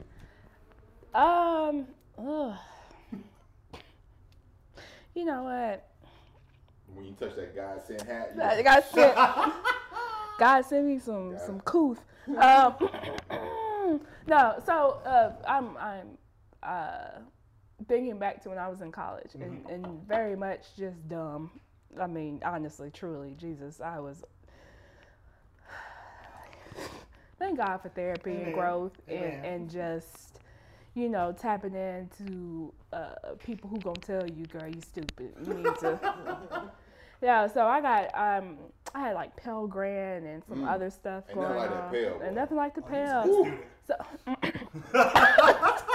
Um, ugh. you know what? When you touch that God sent hat, you I got sent. God sent me some Yeah. some couth. Um, <coughs> no, so uh, I'm I'm uh, thinking back to when I was in college and, and very much just dumb. I mean, honestly, truly, Jesus, I was. <sighs> Thank God for therapy Amen. and growth and, and just, you know, tapping into uh, people who gonna tell you, girl, you stupid. You need to. <laughs> Yeah, so I got um I had like Pell Grant and some Mm. other stuff Ain't nothing going like on. Pell, and nothing like the Oh, Pell. So <laughs> <laughs>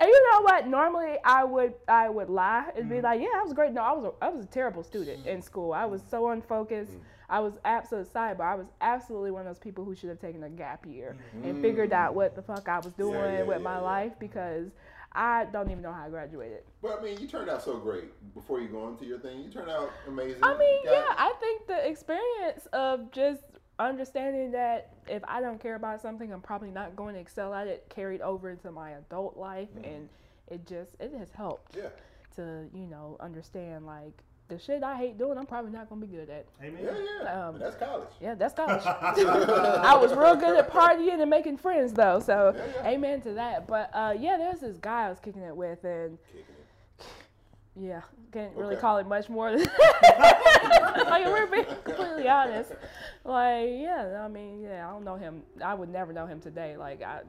And you know what? Normally I would I would lie and be like, yeah, I was great. No, I was a, I was a terrible student in school. I was so unfocused. Mm. I was absolute sidebar. I was absolutely one of those people who should have taken a gap year and figured out what the fuck I was doing yeah, with yeah, my yeah. life because I don't even know how I graduated. But I mean, you turned out so great before you go into your thing. You turned out amazing. I mean, yeah, I think the experience of just understanding that if I don't care about something, I'm probably not going to excel at it carried over into my adult life, mm-hmm. and it just it has helped Yeah. to you know understand like the shit I hate doing, I'm probably not gonna be good at. Amen. Yeah, yeah. Um, that's college. Yeah, that's college. <laughs> <laughs> I was real good at partying and making friends though, so Yeah, yeah. amen to that. But uh, yeah, there's this guy I was kicking it with, and it. yeah, can't really Okay. call it much more. Than <laughs> like if we're being completely honest. Like yeah, I mean yeah, I don't know him. I would never know him today. Like I, I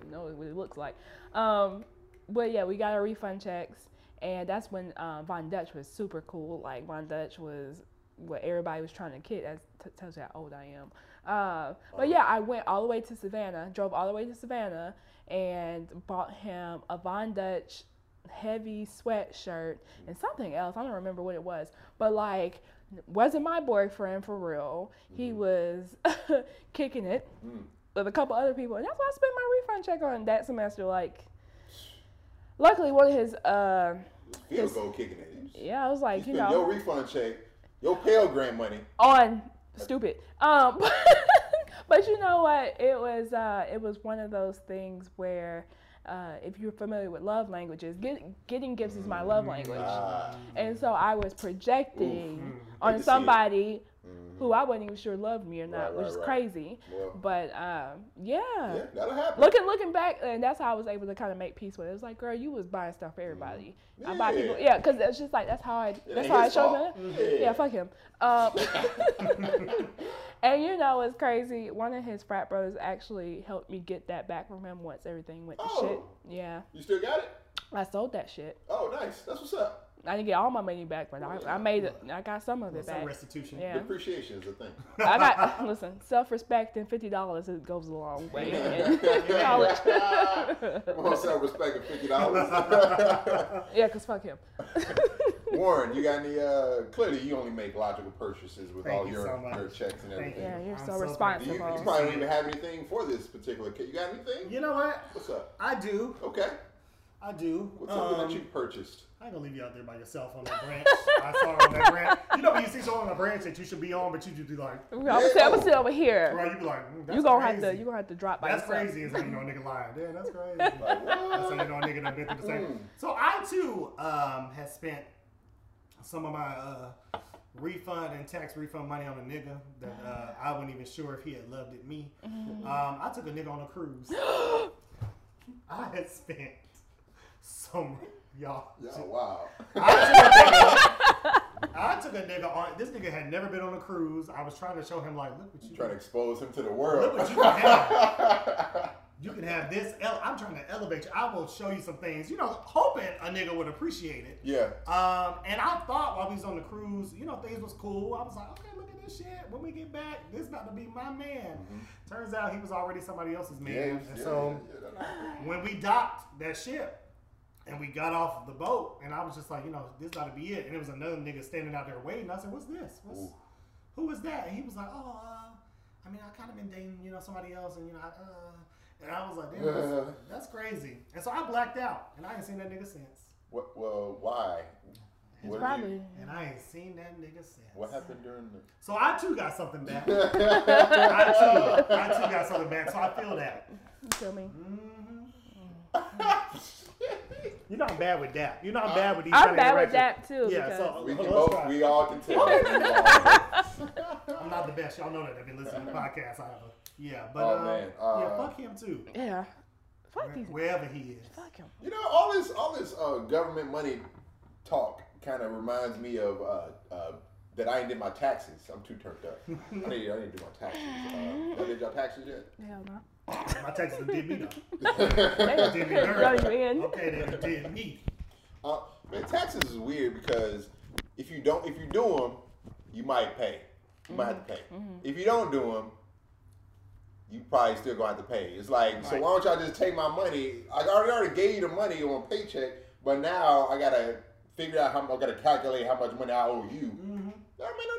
don't know what he looks like. Um, but yeah, we got our refund checks, and that's when um, Von Dutch was super cool. Like Von Dutch was what everybody was trying to kid. That t- tells you how old I am. Uh, but yeah, I went all the way to Savannah, drove all the way to Savannah, and bought him a Von Dutch heavy sweatshirt and something else. I don't remember what it was, but like wasn't my boyfriend for real. He was <laughs> kicking it Mm. with a couple other people, and that's why I spent my refund check on that semester. Like, luckily one of his, uh, Field Yes. goal kicking it. You, yeah, I was like, you spend know, your refund check, your Pell Grant money. on stupid. Um, <laughs> but you know what? It was uh, it was one of those things where uh, if you're familiar with love languages, get, getting gifts is my love language, Ah. and so I was projecting Hate on somebody Mhm. who I wasn't even sure loved me or not, Right, which right, is right. crazy. Well, But um, yeah. yeah, that'll happen. Looking looking back, and that's how I was able to kind of make peace with it. It was like, girl, you was buying stuff for everybody. I buy people, Yeah. yeah, because it's just like that's how I that's how I his show them. Yeah. Yeah, fuck him. Um, <laughs> <laughs> and you know, it's crazy. One of his frat brothers actually helped me get that back from him once everything went to shit. Oh. Yeah, You still got it? I sold that shit. Oh, nice. That's what's up. I didn't get all my money back, but I, I made it. I got some of it Some back. restitution. Yeah. Depreciation is a thing. I <laughs> got <laughs> listen, self respect and fifty dollars it goes a long way <laughs> in college. Come on, self respect and fifty dollars. yeah, cause fuck him. Warren, you got any? Uh, clearly, you only make logical purchases with Thank all you your so your checks and Thank everything. Yeah, you're so, so responsible. You, you probably don't even have anything for this particular case. You got anything? You know what? What's up? I do. Okay. I do. What's something Um, that you purchased? I ain't gonna leave you out there by yourself on that branch. I saw her on that branch. You know when you see someone on a branch that you should be on, but you just be like, I'm gonna sit, I'm gonna sit over here. right? You be like, mm, that's You gonna crazy. have to you gonna have to drop by That's yourself. crazy. Is how you know a nigga lying. Damn, that's <laughs> crazy. Like, That's how you know a nigga done been through the same. Mm. So I too um, had spent some of my uh, refund and tax refund money on a nigga that uh, I wasn't even sure if he had loved it me. Mm-hmm. Um, I took a nigga on a cruise. <gasps> I had spent some y'all. Yeah, wow. I took a nigga on. This nigga had never been on a cruise. I was trying to show him like, look what you Trying to expose him to the Look world. what you can have. <laughs> You can have this. I'm trying to elevate you. I will show you some things. You know, hoping a nigga would appreciate it. yeah. Um, and I thought while we was on the cruise, you know, things was cool. I was like, okay, look at this shit. When we get back, this about to be my man. Turns out he was already somebody else's man. Yeah, and yeah, so yeah. when we docked that ship and we got off the boat, and I was just like, you know, this got to be it. And there was another nigga standing out there waiting. I said, what's this? What's, Ooh. who is that? And he was like, oh, uh, I mean, I kind of been dating, you know, somebody else, and you know, I, uh, and I was like, damn, that's, that's crazy. And so I blacked out, and I ain't seen that nigga since. What? Well, why? What, Probably. And I ain't seen that nigga since. what happened during the? So I too got something back. <laughs> I too, I too got something back. So I feel that. You feel me? <laughs> You know I'm bad with that. You know I'm bad with these. I'm kind of bad with interactions. that too. Yeah, so- We can both. try. We all can tell. <laughs> I'm not the best. Y'all know that. I've been listening to the podcast. I have a, yeah, but Oh, uh, man. yeah, Uh, fuck him too. yeah. Fuck these. Wherever he is. Fuck him. You know, all this, all this uh, government money talk kind of reminds me of uh, uh, that I ain't did my taxes. I'm too turned up. I need, I need to do my taxes. Uh, y'all did y'all taxes yet? Hell no. My Texas done did me though. <laughs> Did me dirty. Okay, they done did me. Uh, man, taxes is weird because if you don't, if you do them, you might pay. You might have to pay. If you don't do them, you probably still gonna have to pay. It's like, so why don't y'all just take my money? I already already gave you the money on paycheck, but now I gotta figure out how I gotta calculate how much money I owe you. Mm-hmm. That don't make no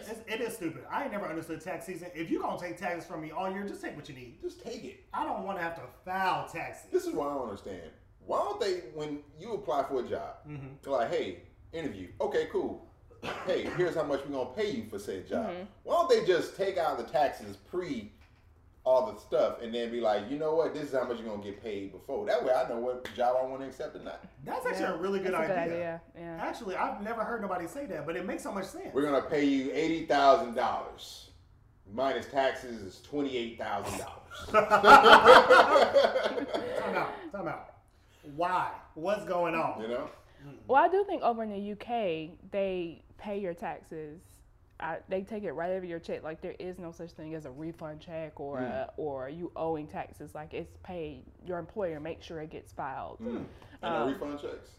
damn sense. It's, it is stupid. I ain't never understood tax season. If you gonna take taxes from me all year, just take what you need. Just take it. I don't want to have to file taxes. This is what I don't understand. Why don't they, when you apply for a job, Mm-hmm. they're like, hey, interview. Okay, cool. Hey, here's how much we're gonna pay you for said job. Why don't they just take out the taxes pre all the stuff and then be like, you know what, this is how much you're gonna get paid before. That way I know what job I want to accept or not. That's actually Yeah, a really good that's idea. a good idea. Yeah. Actually, I've never heard nobody say that, but it makes so much sense. We're gonna pay you eighty thousand dollars. Minus taxes is twenty eight thousand dollars. Time out. Time out. Why? What's going on? You know? Well, I do think over in the UK they pay your taxes. I, they take it right out of your check. Like there is no such thing as a refund check or a, or you owing taxes. Like it's paid. Your employer makes sure it gets filed. Mm. And no Um, refund checks.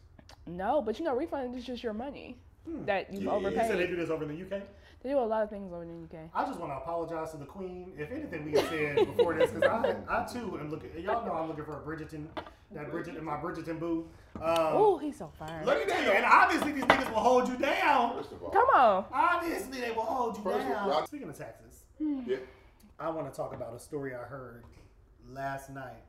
No, but you know, refund is just your money hmm. that you've Yeah. You said they do this over in the UK? They do a lot of things over in the UK. I just want to apologize to the Queen. If anything we said before this, because I, I too am looking. Y'all know I'm looking for a Bridgerton, that Bridget, my Bridgerton boo. Um, Oh, he's so fine. let me tell you, and obviously these niggas will hold you down. First of all. Come on. Obviously they will hold you First of down. all- Speaking of taxes, Yeah. I want to talk about a story I heard last night.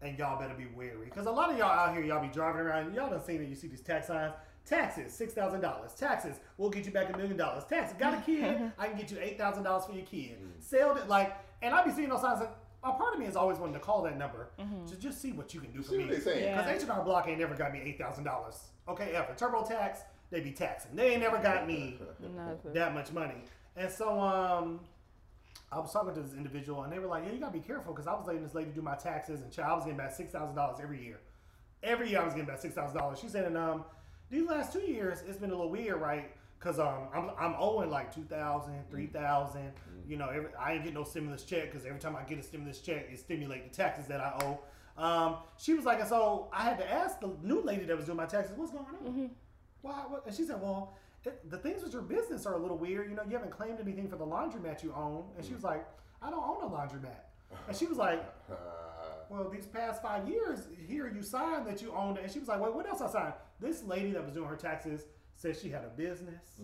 And y'all better be wary. Because a lot of y'all out here, y'all be driving around, y'all done seen it, you see these tax signs. Taxes, $6,000. Taxes, we'll get you back a million dollars. Taxes, got a <laughs> kid, I can get you $8,000 for your kid. Sell it, like, and I be seeing those signs, and a part of me has always wanted to call that number to just see what you can do for See me. what they saying. Yeah. Because H&R Block ain't never got me $8,000. Okay, ever. TurboTax, they be taxing. They ain't never got me <laughs> that much money. And so um I was talking to this individual and they were like, Yeah, you gotta be careful because I was letting this lady do my taxes and child, I was getting back six thousand dollars every year. Every year I was getting back six thousand dollars. She said, and um these last two years it's been a little weird, right? Cause um I'm I'm owing like two thousand, three thousand. You know, every, I ain't get no stimulus check because every time I get a stimulus check, it stimulate the taxes that I owe. Um, she was like, and so I had to ask the new lady that was doing my taxes, what's going on? Why? What? And she said, well, it, the things with your business are a little weird. You know, you haven't claimed anything for the laundromat you own. And she was like, I don't own a laundromat. And she was like, <laughs> well, these past five years, here you signed that you owned it. And she was like, well, what else I signed? This lady that was doing her taxes said she had a business,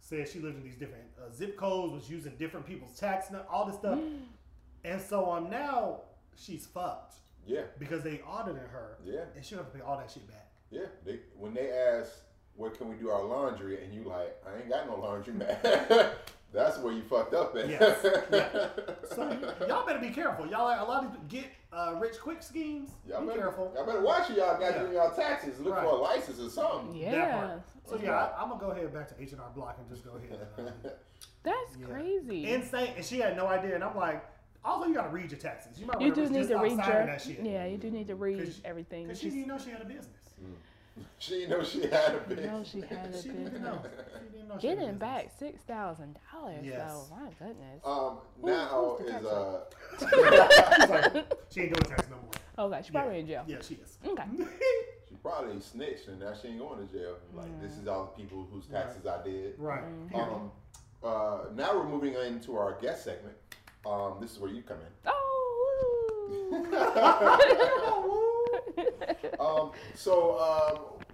said she lived in these different uh, zip codes, was using different people's tax, all this stuff. <gasps> and so um, now she's fucked yeah. because they audited her. Yeah. And she'll have to pay all that shit back. Yeah, they, when they ask, "What can we do our laundry?" and you like, "I ain't got no laundry mat," <laughs> that's where you fucked up at. Yes. Yeah. <laughs> So y'all better be careful. Y'all a lot of get uh, rich quick schemes. Y'all be better, careful. Y'all better watch who y'all got Yeah. doing y'all taxes. Look Right. for a license or something. That Yeah. part. So yeah, I, I'm gonna go ahead back to H and R Block and just go ahead. And, <laughs> um, That's Yeah. crazy. insane, and she had no idea. And I'm like, also you gotta read your taxes. You might you wanna do just need to read your that shit. yeah. You do need to read 'Cause- everything. Because she didn't know she had a business. <laughs> She didn't know she had a you business. know she had a She didn't know. She didn't know she Getting back six thousand dollars Yes. though. My goodness. Um, Who- now who's the is uh, She's like, she ain't doing tax no more. okay, she's probably in jail. Yeah, she is. Okay. <laughs> she probably snitched and now she ain't going to jail. Like this is all the people whose taxes I did. right. Um, uh, now we're moving into our guest segment. Um, this is where you come in. Oh. <laughs> Um, so um,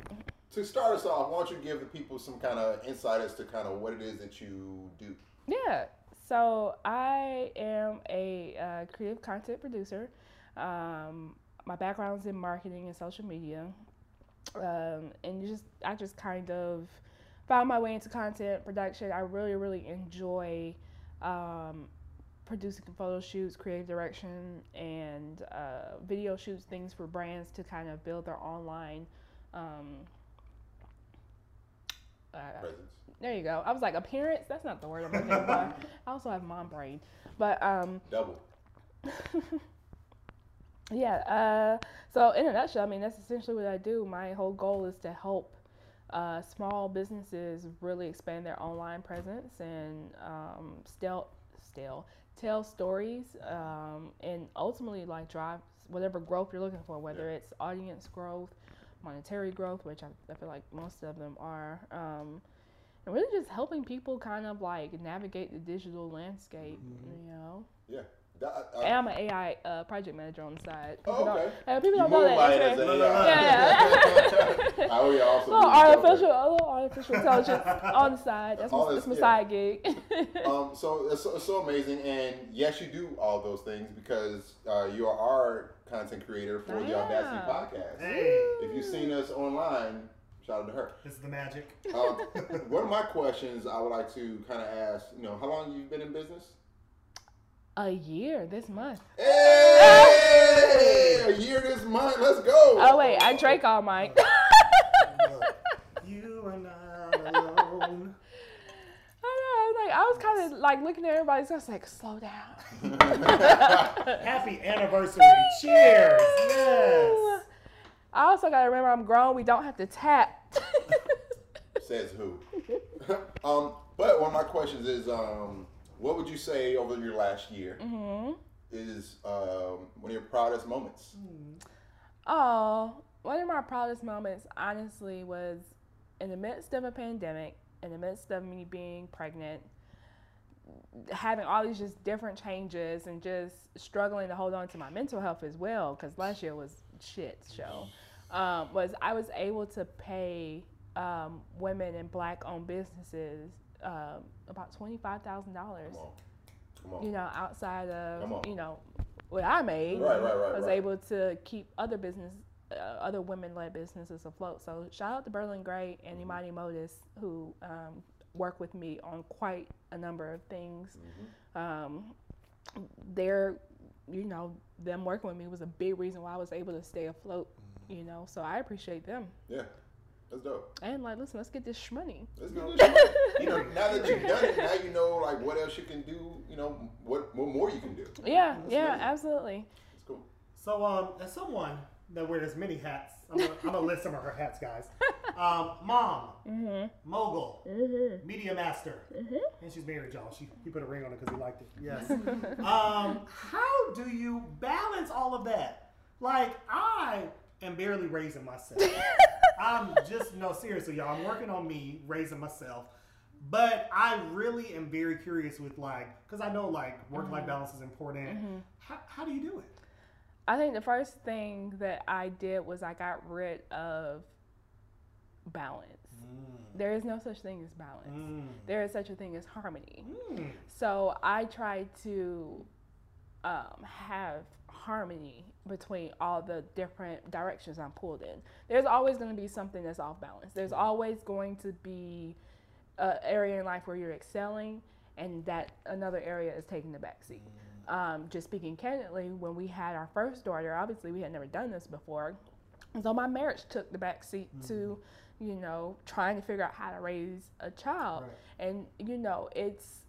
to start us off, why don't you give the people some kind of insight as to kind of what it is that you do? Yeah. So I am a uh, creative content producer. Um, my background is in marketing and social media, um, and just I just kind of found my way into content production. I really really enjoy um, producing photo shoots, creative direction, and uh, video shoots, things for brands to kind of build their online. Um, uh, Presence. there you go. I was like, appearance? That's not the word I'm looking for. <laughs> I also have mom brain. But um, Double. <laughs> yeah, uh, so in a nutshell, I mean, that's essentially what I do. My whole goal is to help uh, small businesses really expand their online presence and um, still, still tell stories um, and ultimately like drive whatever growth you're looking for, whether Yeah. it's audience growth, monetary growth, which I, I feel like most of them are. Um, and really just helping people kind of like navigate the digital landscape, you know? Yeah. That, am an AI uh, project manager on the side. People Oh, don't- okay. uh, people You don't know that. moonlight That's as right. a No, no, no. Yeah. <laughs> Oh yeah, also. little really dope. artificial, a little artificial intelligence on the side. That's, All my, this- that's my yeah. side gig. <laughs> Um, so it's, so it's so amazing, and yes, you do all those things because uh, you are our content creator for the I Audacity am. podcast. Hey, If you've seen us online, shout out to her. this is the magic. Um, <laughs> one of my questions I would like to kind of ask, you know, how long you've been in business? A year this month. Hey, a year this month. Let's go. Oh wait, I drank all mine. <laughs> You are not alone. I know. I was like, I was kind of like looking at everybody. So I was like, slow down. <laughs> Happy anniversary. Cheers. Yes. I also gotta remember I'm grown. We don't have to tap. <laughs> Says who? um, but one of my questions is, um, what would you say over your last year hmm is um, one of your proudest moments? Oh, one of my proudest moments, honestly, was in the midst of a pandemic, in the midst of me being pregnant, having all these just different changes, and just struggling to hold on to my mental health as well. Because last year was shit show. Um, was I was able to pay um, women and black-owned businesses um, about twenty-five thousand dollars. You know, outside of you know what I made. Right, right, right, I was able to keep other business, uh, other women-led businesses afloat. So shout out to Berlin Gray and Mm-hmm. Imani Modis who um, work with me on quite a number of things. Mm-hmm. Um, they're, you know, them working with me was a big reason why I was able to stay afloat. Mm-hmm. You know, so I appreciate them. Yeah, that's dope. And like, listen, let's get this shmoney. Let's get this shit. You know, now that you've done it, now you know like what else you can do. You know, what what more you can do. Yeah, That's yeah, amazing. absolutely. It's cool. So, um, as someone that wears many hats, I'm gonna, I'm gonna list some of her hats, guys. <laughs> Um, mom, Mm-hmm. mogul, Mm-hmm. media master, Mm-hmm. and she's married, y'all. She he put a ring on it because he liked it. Yes. <laughs> um, how do you balance all of that? Like, I am barely raising myself. <laughs> I'm just no seriously, y'all. I'm working on me raising myself. But I really am very curious with like, because I know like work life balance is important. Mm-hmm. How, how do you do it? I think the first thing that I did was I got rid of balance. There is no such thing as balance. Mm. There is such a thing as harmony. Mm. So I try to um, have harmony between all the different directions I'm pulled in. There's always going to be something that's off balance. There's always going to be an area in life where you're excelling and that another area is taking the back seat. Um, just speaking candidly, when we had our first daughter, obviously we had never done this before. So my marriage took the back seat to, you know, trying to figure out how to raise a child. Right. And you know, it's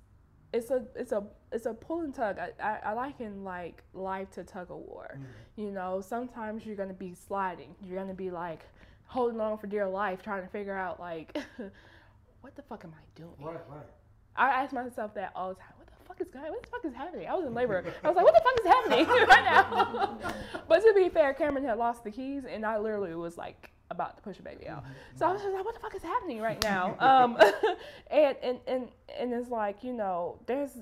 it's a it's a it's a pull and tug. I, I, I liken like life to tug of war. Mm. You know, sometimes you're gonna be sliding. You're gonna be like holding on for dear life, trying to figure out like <laughs> what the fuck am I doing? Right, right. I ask myself that all the time. What the fuck is going? What the fuck is happening? I was in labor. <laughs> I was like, what the fuck is happening <laughs> right now? but to be fair, Cameron had lost the keys, and I literally was like about to push a baby out. Mm-hmm. So I was just like, what the fuck is happening right now? <laughs> Um, <laughs> and, and and and it's like you know, there's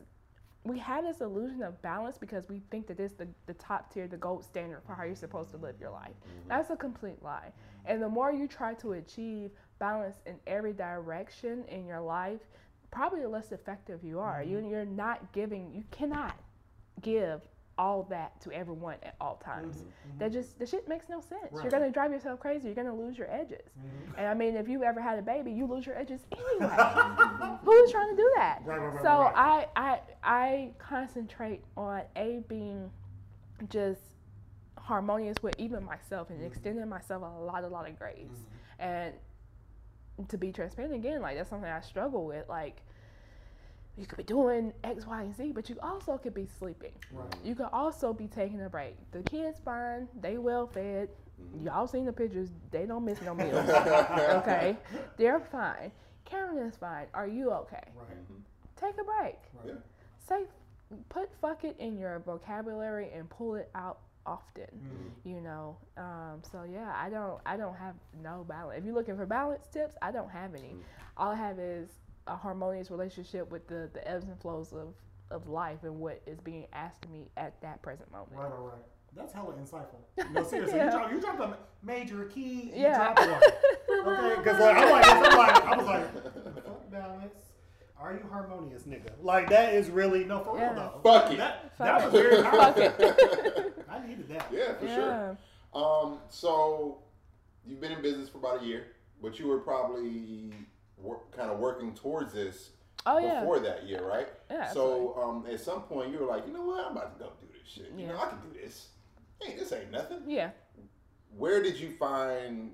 we have this illusion of balance because we think that it's the, the top tier, the gold standard for how you're supposed to live your life. Mm-hmm. That's a complete lie. And the more you try to achieve balance in every direction in your life, probably the less effective you are. You, mm-hmm. you're not giving, you cannot give all that to everyone at all times. That just, the shit makes no sense. You're going to drive yourself crazy. You're to lose your edges. Mm-hmm. And I mean, if you ever had a baby, you lose your edges <laughs> anyway. Who's trying to do that? Right, right, right, so right. I, I, I concentrate on a being just harmonious with even myself Mm-hmm. and extending myself a lot, a lot of grace. And to be transparent again, like that's something I struggle with. Like you could be doing X, Y, and Z, but you also could be sleeping. Right. You could also be taking a break. The kids fine, they well fed. Mm-hmm. Y'all seen the pictures, they don't miss no meals. <laughs> okay? They're fine. Karen is fine. Are you okay? Right. Mm-hmm. Take a break. Yeah. Say put fuck it in your vocabulary and pull it out often. Mm-hmm. You know. Um, so yeah, I don't I don't have no balance. If you're looking for balance tips, I don't have any. All I have is a harmonious relationship with the, the ebbs and flows of of life and what is being asked of me at that present moment. Right, right, right. That's hella insightful. <laughs> No, seriously, Yeah. you dropped you dropped a major key. You Yeah. dropped one. Okay, because like, I'm like, I'm like, I was like, fuck balance. Are you harmonious, nigga? Like that is really no for Yeah. real though. Fuck it. That, Fuck that it. was very Fuck powerful. it. I needed that. Yeah, for sure. Um, so you've been in business for about a year, but you were probably wor- kind of working towards this Oh yeah. before that year, right? Yeah, So um, at some point you were like, you know what, I'm about to go do this shit. You know, I can do this. Hey, this ain't nothing. Yeah. Where did you find?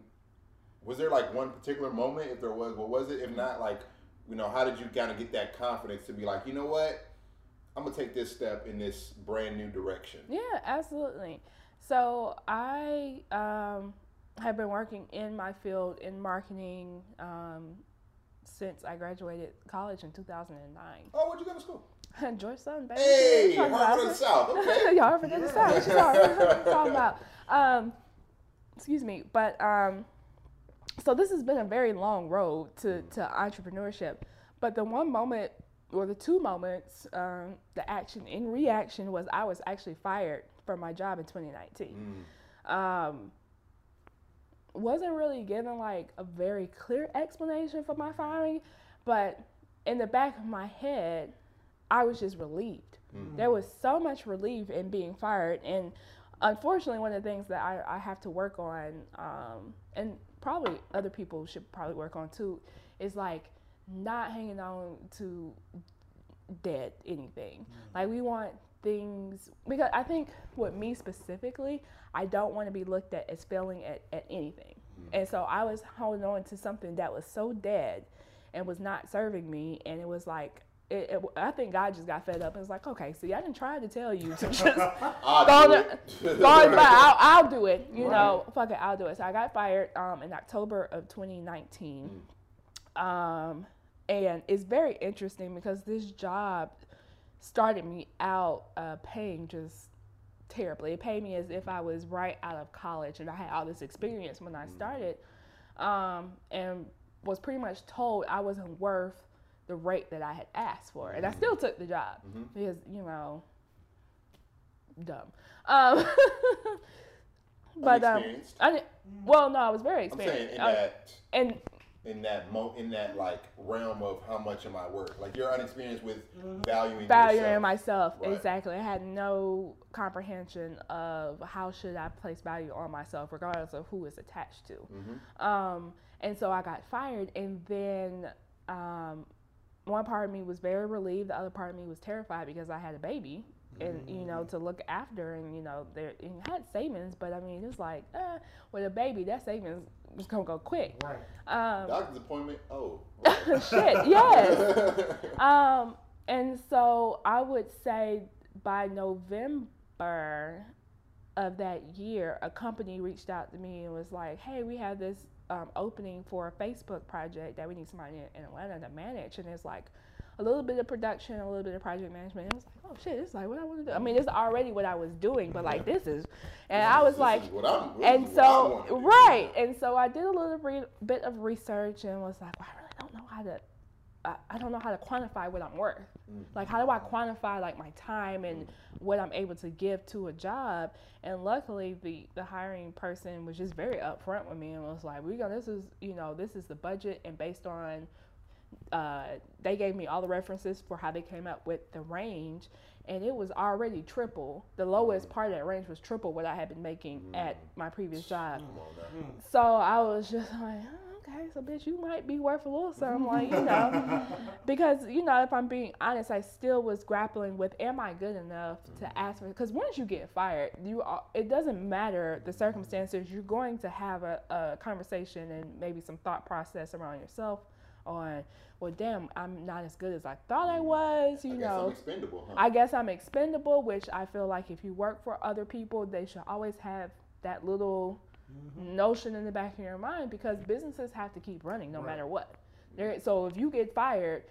Was there like one particular moment? If there was, what was it? If not, like, you know, how did you kind of get that confidence to be like, you know what, I'm gonna take this step in this brand new direction. Yeah, absolutely. So I um, have been working in my field in marketing um, since I graduated college in 2009. Oh, where'd you go to school? <laughs> Georgia Southern, baby. Hey, Harvard <laughs> of the South. Okay. Y'all ever did the South? Talking- talking about? <laughs> Um, excuse me, but um, so this has been a very long road to, to entrepreneurship. But the one moment, or the two moments, um, the action in reaction was I was actually fired from my job in 2019. Mm. Um, wasn't really given like a very clear explanation for my firing, but in the back of my head, I was just relieved. There was so much relief in being fired, and unfortunately, one of the things that I, I have to work on, um, and probably other people should probably work on too, is like not hanging on to dead anything. Like we want things because I think with me specifically, I don't want to be looked at as failing at, at anything. And so I was holding on to something that was so dead and was not serving me and it was like it, it, I think God just got fed up and was like, okay, see, I didn't try to tell you to <laughs> just I'll Go do it. go. I'll, I'll do it. You know, fuck it, I'll do it. So I got fired um, in October of 2019. Um, and it's very interesting because this job started me out uh, paying just terribly. It paid me as if I was right out of college and I had all this experience when I started, um, and was pretty much told I wasn't worth the rate that I had asked for, and I still took the job because you know, dumb. Um, <laughs> but um, I well, no, I was very I'm saying experienced, in I- that and in that mo in that like realm of how much am I worth? Like you're unexperienced with valuing valuing yourself. myself Right. exactly i had no comprehension of how should i place value on myself regardless of who is attached to Mm-hmm. um, and so i got fired and then um, one part of me was very relieved the other part of me was terrified because i had a baby and you know to look after and you know they had savings but i mean it's like uh, with a baby that savings was gonna go quick Right. um, Doctor's appointment. Oh. <laughs> shit yes <laughs> um, and so I would say by November of that year, a company reached out to me and was like, "Hey, we have this um, opening for a Facebook project that we need somebody in, in Atlanta to manage." And it's like a little bit of production, a little bit of project management. I was like, "Oh shit, it's like what I want to do." I mean, it's already what I was doing, but like this is, and I was This like, what I'm, this and is so right and so i did a little re- bit of research and was like well, i really don't know how to I, I don't know how to quantify what i'm worth. Mm-hmm. Like how do i quantify like my time and mm-hmm. what i'm able to give to a job? And luckily the the hiring person was just very upfront with me and was like we go this is you know this is the budget and based on uh, they gave me all the references for how they came up with the range, and it was already triple. The lowest mm. part of that range was triple what I had been making mm. at my previous job. Come on now. Mm. So I was just like, "Oh, okay, so bitch, you might be worth a little something, <laughs> like you know, because you know, if I'm being honest, I still was grappling with, am I good enough to ask for? Because once you get fired, you are, it doesn't matter the circumstances. You're going to have a, a conversation and maybe some thought process around yourself on, well, damn, I'm not as good as I thought I mm. was. You I guess know, I'm expendable, huh? I guess I'm expendable, which I feel like if you work for other people, they should always have that little mm-hmm. notion in the back of your mind because businesses have to keep running no Right. matter what. Mm-hmm. There, so if you get fired,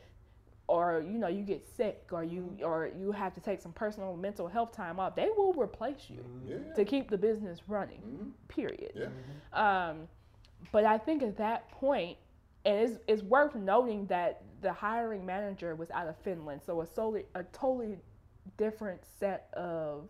or you know you get sick, or you mm-hmm. or you have to take some personal mental health time off, they will replace you yeah. to keep the business running. Mhm. Period. Yeah. Um, but I think at that point, and it's, it's worth noting that the hiring manager was out of Finland, so a solely a totally different set of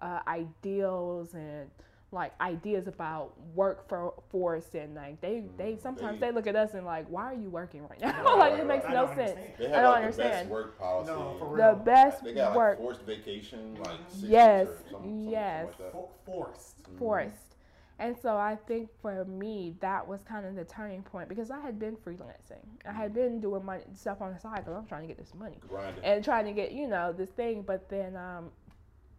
uh, ideals and like ideas about workforce and like they they sometimes They- they look at us and like why are you working right now <laughs> Right, like it makes no sense I don't like the understand. best work policy. No, for the best They got like work forced vacation, like six Yes, or something, something yes. like that. Forced. forced. And so I think for me, that was kind of the turning point because I had been freelancing. I had been doing my stuff on the side because I'm trying to get this money Grinding. and trying to get, you know, this thing. But then um,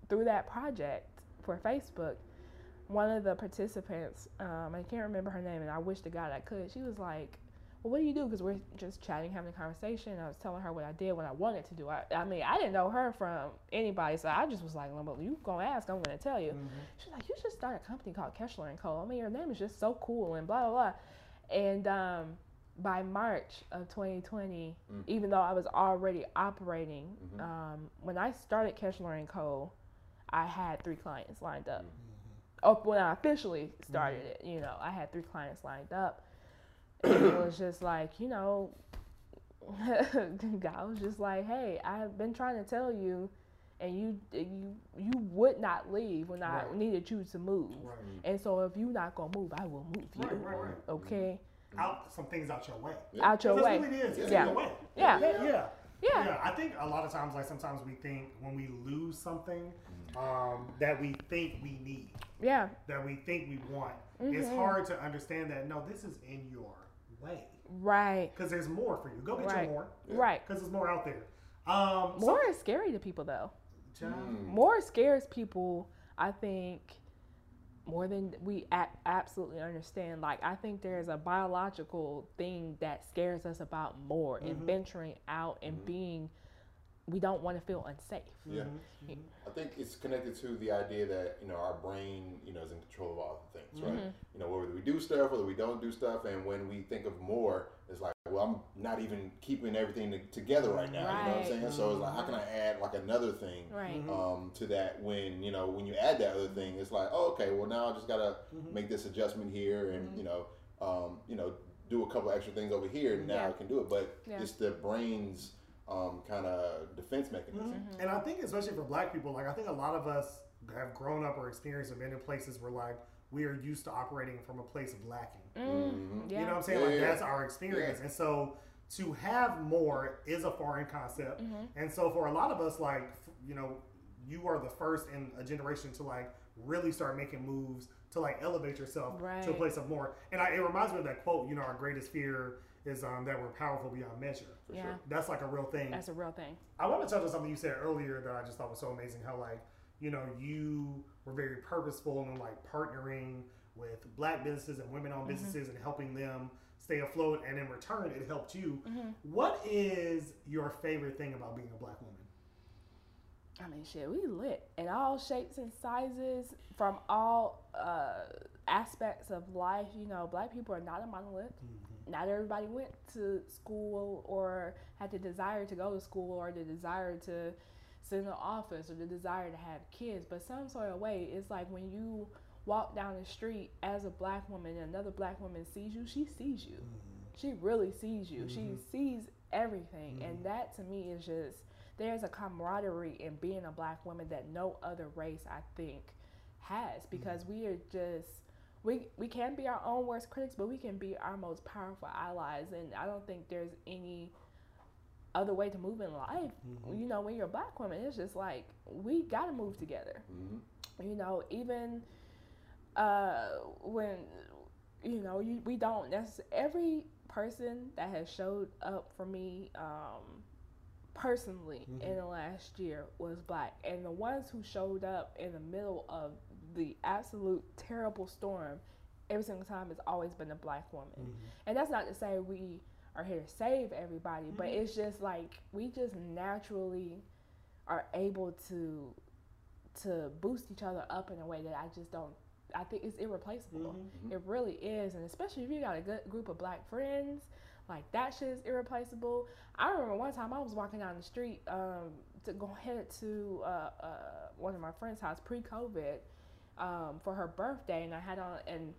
through that project for Facebook, one of the participants, um, I can't remember her name, and I wish to God I could, she was like, well, what do you do? Because we're just chatting, having a conversation. I was telling her what I did, what I wanted to do. I, I mean, I didn't know her from anybody, so I just was like, well, you gonna ask, I'm gonna tell you. Mhm. She's like, you should start a company called Kescheler and Co. I mean, your name is just so cool and blah blah blah. And um, by March of 2020, Mm. even though I was already operating, Mhm. um, when I started Kescheler and Co. I had three clients lined up. Mm-hmm. Oh, when I officially started it, you know, I had three clients lined up. And it was just like, you know, <laughs> God was just like, hey, I've been trying to tell you, and you you you would not leave when I needed you to move. Right. And so if you're not gonna move, I will move you. Right, right, right. Okay, Out some things out your way. Yeah. out your That's way. what it is. It's Yeah. in your way. Yeah. Yeah. yeah. Yeah. I think a lot of times, like sometimes we think when we lose something um, that we think we need, Yeah. that we think we want, it's Mhm. hard to understand that no, this is in your way Right. because there's more for you. Go get Right. your more Yeah. Right. because there's more out there. Um, so- More is scary to people though. Mm. More scares people, I think, more than we a- absolutely understand. Like, I think there's a biological thing that scares us about more and Mhm. venturing out and being, we don't want to feel unsafe. Yeah. Mhm, mhm. I think it's connected to the idea that you know our brain, you know, is in control of all the things, right? Mhm. You know, whether we do stuff, whether we don't do stuff, and when we think of more, it's like, well, I'm not even keeping everything to- together right now. You know what I'm Right. saying? So it's like, how can I add like another thing Right. Mhm. um, to that? When you know, when you add that other thing, it's like, oh, okay, well now I just gotta Mhm. make this adjustment here, and Mhm. you know, um, you know, do a couple extra things over here, and now Yeah. I can do it. But Yeah. it's the brain's um, kind of defense mechanism. Mhm. And I think, especially for black people, like I think a lot of us have grown up or experienced and been in places where like we are used to operating from a place of lacking. Mm, Mhm. yeah. You know what I'm saying? Yeah, like yeah. that's our experience. And so to have more is a foreign concept. Mhm. And so for a lot of us, like f- you know, you are the first in a generation to like really start making moves to like elevate yourself to a place of more. And I, it reminds me of that quote. You know, our greatest fear is um, that we're powerful beyond measure. For Yeah. sure. That's like a real thing. That's a real thing. I want to touch on something you said earlier that I just thought was so amazing. How like you know you were very purposeful in like partnering with black businesses and women-owned businesses and helping them stay afloat, and in return, it helped you. Mhm. What is your favorite thing about being a black woman? I mean, shit, we lit in all shapes and sizes from all uh, aspects of life. You know, black people are not a monolith. Not everybody went to school or had the desire to go to school or the desire to sit in the office or the desire to have kids. But some sort of way, it's like when you walk down the street as a black woman and another black woman sees you, she sees you. She really sees you. She Mhm. sees everything. Mhm. And that to me is just there's a camaraderie in being a black woman that no other race I think has because we are just we we can be our own worst critics, but we can be our most powerful allies and I don't think there's any other way to move in life. Mhm. You know, when you're a black woman, it's just like we got to move together hmm you know even uh when you know you, we don't necessarily every person that has showed up for me um personally Mhm. in the last year was black and the ones who showed up in the middle of the absolute terrible storm every single time has always been a black woman and that's not to say we are here to save everybody but Mhm. it's just like we just naturally are able to to boost each other up in a way that I just don't I think it's irreplaceable. Mhm. It really is, and especially if you got a good group of black friends, like that shit is irreplaceable. I remember one time I was walking down the street um, to go headed to uh, uh, one of my friends' house pre-COVID um, for her birthday, and I had on and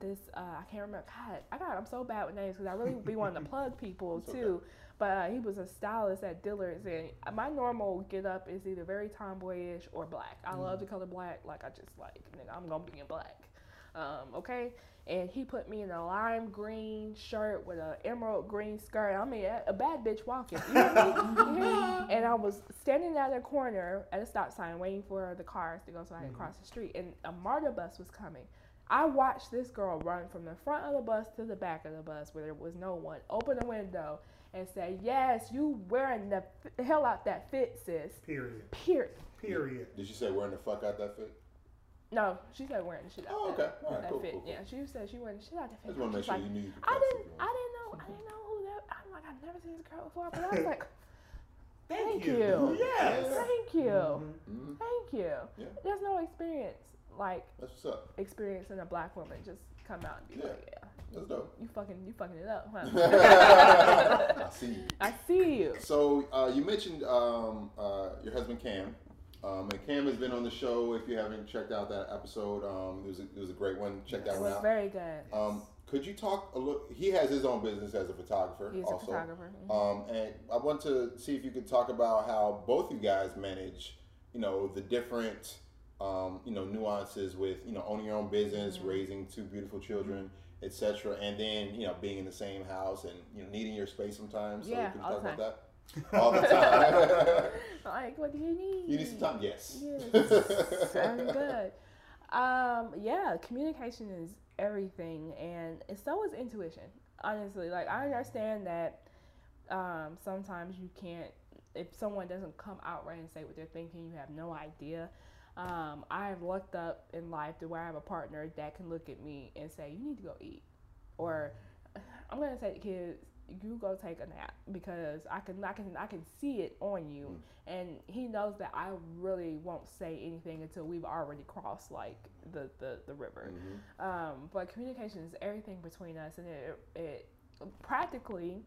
this uh, I can't remember. God, I got I'm so bad with names because I really be wanting to <laughs> plug people okay. too. But uh, he was a stylist at Dillard's, and my normal get up is either very tomboyish or black. I love the color black. Like I just like, nigga, I'm gonna be in black. Um, okay, and he put me in a lime green shirt with an emerald green skirt. I mean, a, a bad bitch walking. You hear me? <laughs> You hear? And I was standing at a corner at a stop sign waiting for the cars to go so I could cross the street. And a MARTA bus was coming. I watched this girl run from the front of the bus to the back of the bus where there was no one, open the window and say, Yes, you wearing the f- hell out that fit, sis. Period. Period. Period. Did you say wearing the fuck out that fit? No, she said wearing the shit out Oh, okay. All right, that cool, fit. cool, cool. Yeah, she said she wearing the shit out that I fit. just want to make sure like, you knew I didn't, I didn't know, I didn't know who that. I'm like, I've never seen this girl before, but I was <laughs> like, Thank, Thank you. you. Yes. thank you, Mhm. thank you. Yeah. There's no experience like That's what's up. experiencing a black woman just come out and be Yeah. like, yeah, That's dope. you fucking, you fucking it up, huh? <laughs> I see you. <laughs> I see you. So uh, you mentioned um, uh, your husband Cam, um, and Cam has been on the show. If you haven't checked out that episode, um, it was a, it was a great one. Check that It one was out. very good. Um, could you talk a little? He has his own business as a photographer. He's also. a photographer. Mhm. Um, and I want to see if you could talk about how both you guys manage, you know, the different, um, you know, nuances with, you know, owning your own business, Mm-hmm. raising two beautiful children, etc., and then, you know, being in the same house and you know needing your space sometimes. So Yeah, can you talk about that? All the time. <laughs> like, what do you need? you need some time. Yes. Yes, <laughs> I'm good. Um, yeah, communication is everything, and so is intuition. Honestly, like I understand that um, sometimes you can't. If someone doesn't come out right and say what they're thinking, you have no idea. Um, I've looked up in life to where I have a partner that can look at me and say, "You need to go eat," or I'm gonna say to kids, "You go take a nap," because I can, I can, I can see it on you, and he knows that I really won't say anything until we've already crossed like the the, the river. Mhm. Um, but communication is everything between us, and it, it practically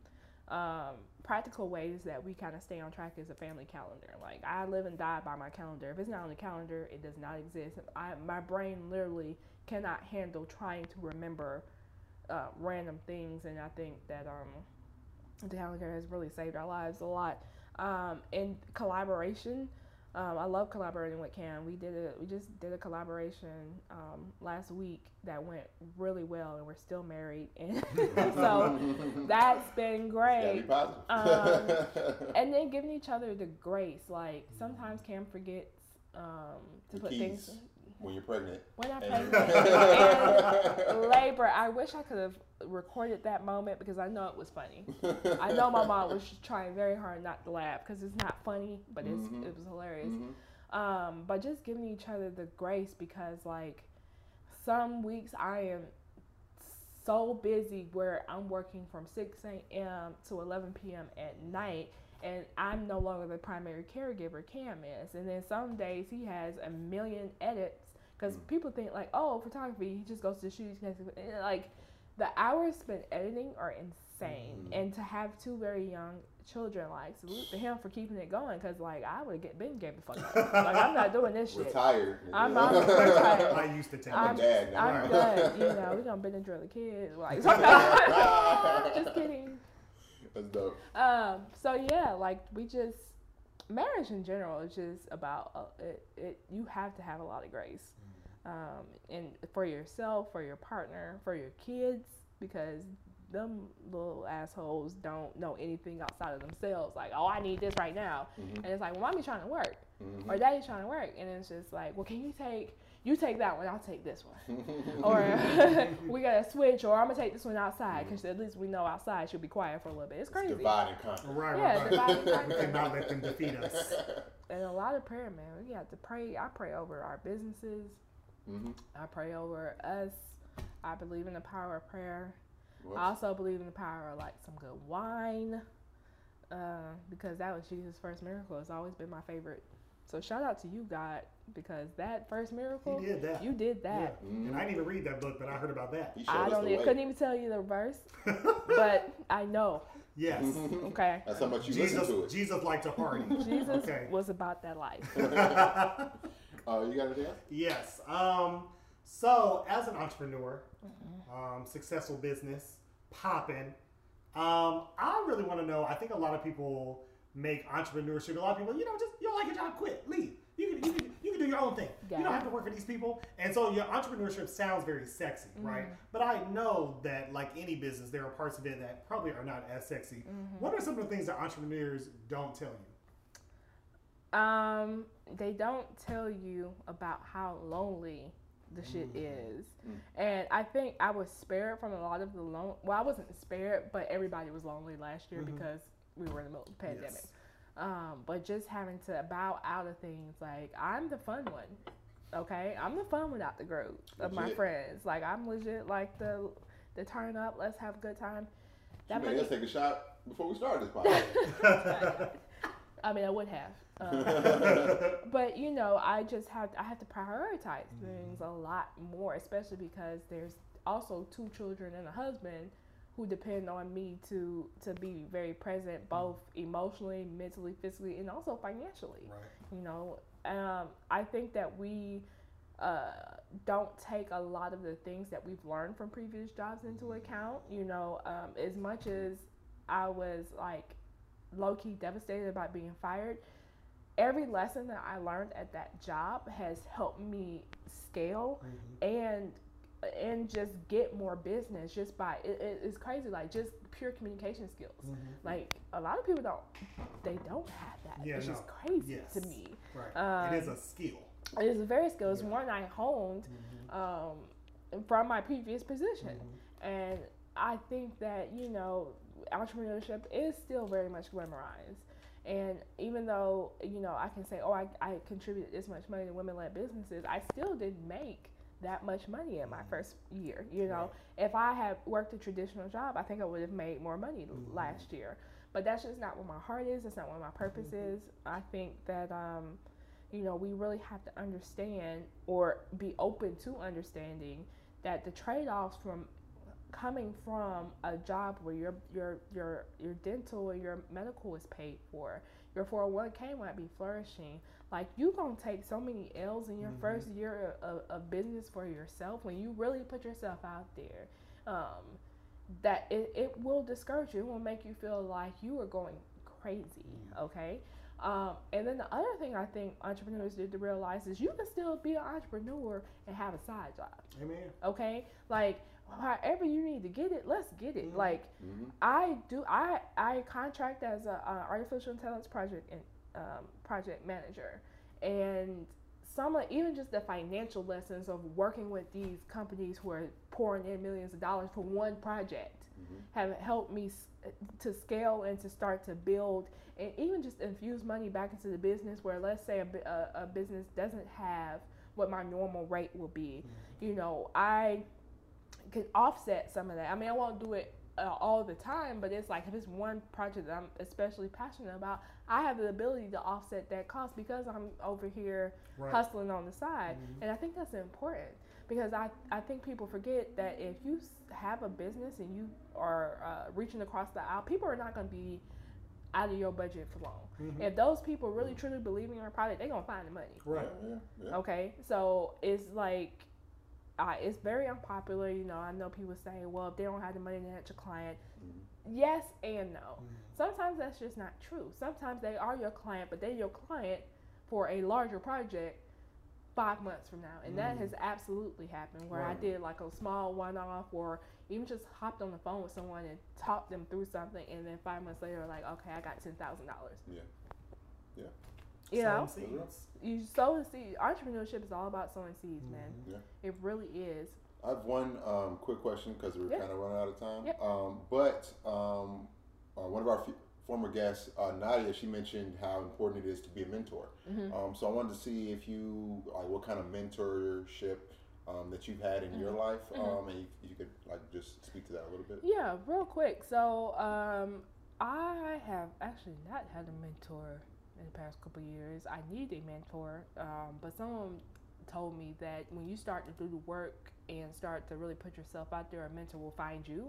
um, practical ways that we kind of stay on track is a family calendar. Like I live and die by my calendar. If it's not on the calendar, it does not exist. I, my brain literally cannot handle trying to remember uh, random things, and I think that um, the calendar has really saved our lives a lot. Um, and collaboration. Um, I love collaborating with Cam. We did a we just did a collaboration um, last week that went really well, and we're still married, and <laughs> so <laughs> that's been Gotta be great. And then <laughs> giving each other the grace. Like sometimes Cam forgets um, to The put keys. things when you're pregnant. when I'm pregnant <laughs> and labor. I wish I could have recorded that moment because I know it was funny. I know my mom was trying very hard not to laugh because it's not funny, but it's Mhm. it was hilarious. Mhm. Um, but just giving each other the grace because like some weeks I am so busy where I'm working from 6 a.m. to 11 p.m. at night and I'm no longer the primary caregiver Cam is and then some days he has a million edits because people think like oh photography he just goes to the shoot he connects with- and, like the hours spent editing are insane Mhm. and to have two very young children like salute to him for keeping it going because like I would get been gave a fuck up. <laughs> like I'm not doing this shit Retired. I'm- I'm retired. <laughs> I used to take I'm a I'm, dad now. I'm done. You know, we're gonna Benadryl the kids. Like, <laughs> just kidding. That's dope. Um, so yeah, like we just marriage in general is just about uh, it, it. You have to have a lot of grace, um, and for yourself, for your partner, for your kids, because them little assholes don't know anything outside of themselves. Like, oh, I need this right now, Mhm. and it's like, well, mommy's trying to work, Mhm. or daddy's trying to work, and it's just like, well, can you take you take that one, I'll take this one <laughs> or <laughs> we gotta switch, or I'm gonna take this one outside because at least we know outside she'll be quiet for a little bit. It's It's crazy, divide and conquer. Right, Yeah, right, divide and conquer. We cannot let them defeat us. and a lot of prayer, man. We have to pray. I pray over our businesses. Mhm. I pray over us. I believe in the power of prayer. What? I also believe in the power of like some good wine, uh, because that was Jesus' first miracle. It's always been my favorite. So shout out to you, God, because that first miracle, He did that. you did Yeah. that. And I didn't even read that book, but I heard about that. He I don't. the Even, way. couldn't even tell you the verse, <laughs> but I know. Yes. Okay. That's how much you Jesus, listen to it. Jesus liked to party. <laughs> Jesus Okay. was about that life. <laughs> Uh, you got anything else? Yes. Um, So, as an entrepreneur, um, successful business, popping, um, I really want to know. I think a lot of people make entrepreneurship. A lot of people, you know, just you don't like your job, quit, leave. You can, you can, you can do your own thing. You don't have to work for these people. And so your entrepreneurship sounds very sexy, right? But I know that, like any business, there are parts of it that probably are not as sexy. What are some of the things that entrepreneurs don't tell you? Um, they don't tell you about how lonely the shit is, and I think I was spared from a lot of the lone. Well, I wasn't spared, but everybody was lonely last year because we were in the middle of the pandemic. Yes. Um, but just having to bow out of things like I'm the fun one. Okay, I'm the fun one out the group of my friends. Like I'm legit like the the turn up. Let's have a good time. you made us take a shot before we started this <laughs> podcast. I mean, I would have. Uh, <laughs> but you know, I just have I have to prioritize things a lot more, especially because there's also two children and a husband who depend on me to to be very present, both emotionally, mentally, physically, and also financially. Right. You know, um, I think that we uh, don't take a lot of the things that we've learned from previous jobs into account. You know, um, as much as I was like low key devastated about being fired, every lesson that I learned at that job has helped me scale and and just get more business just by it, it- it's crazy like just pure communication skills like a lot of people don't they don't have that Yeah, it's just no. crazy Yes. to me Right. it is Um, a skill. it is a very skill. It's Yeah. one I honed um, from my previous position, and I think that you know entrepreneurship is still very much glamorized. And even though you know I can say, oh, I, I contributed this much money to women-led businesses, I still didn't make that much money in my mm. first year. You know, if I had worked a traditional job, I think I would have made more money mm-hmm. last year. But that's just not what my heart is. That's not what my purpose mm-hmm. is. I think that um, you know, we really have to understand or be open to understanding that the trade-offs from coming from a job where your your your your dental and your medical is paid for, your 401k might be flourishing. Like you gonna take so many L's in your first year of, of business for yourself when you really put yourself out there. Um, that it, it will discourage you. It will make you feel like you are going crazy. Okay. Um, and then the other thing I think entrepreneurs need to realize is you can still be an entrepreneur and have a side job. Amen. Okay, like however you need to get it, let's get it. Mhm. Like Mhm. I do, I I contract as a, a artificial intelligence project and um, project manager, and some of even just the financial lessons of working with these companies who are pouring in millions of dollars for one project have helped me to scale and to start to build and even just infuse money back into the business where let's say a, a, a business doesn't have what my normal rate will be you know i can offset some of that i mean i won't do it uh, all the time but it's like if it's one project that i'm especially passionate about i have the ability to offset that cost because i'm over here Right. hustling on the side and i think that's important because I, I think people forget that if you have a business and you are uh, reaching across the aisle people are not going to be out of your budget for long Mm-hmm. if those people really truly believe in your product they're going to find the money Right. Yeah, yeah. Okay, so it's like, uh, it's very unpopular. You know, I know people say, well, if they don't have the money, they're not your client. Mm-hmm. Yes and no. Mm-hmm. Sometimes that's just not true. Sometimes they are your client, but they're your client for a larger project five months from now. And that mm-hmm. has absolutely happened where I did like a small one off or even just hopped on the phone with someone and talked them through something. And then five months later, like, okay, I got $10,000. Yeah. Yeah. You know? Seeds. you sow the seed. Entrepreneurship is all about sowing seeds, man. Yeah. It really is. I have one um, quick question because we're Yeah. kind of running out of time. Yep. Um, but um, uh, one of our f- former guests, uh, Nadia, she mentioned how important it is to be a mentor. Mm-hmm. Um, so I wanted to see if you, like, what kind of mentorship um, that you've had in your life, um, and you, you could like just speak to that a little bit. Yeah, real quick. So, um, I have actually not had a mentor in the past couple years. I need a mentor, um, but someone told me that when you start to do the work and start to really put yourself out there, a mentor will find you.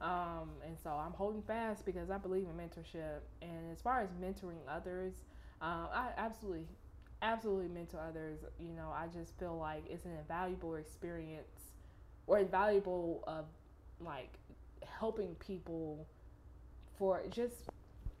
Um, and so I'm holding fast because I believe in mentorship. And as far as mentoring others, um, I absolutely absolutely mentor others. You know, I just feel like it's an invaluable experience or invaluable of like helping people for just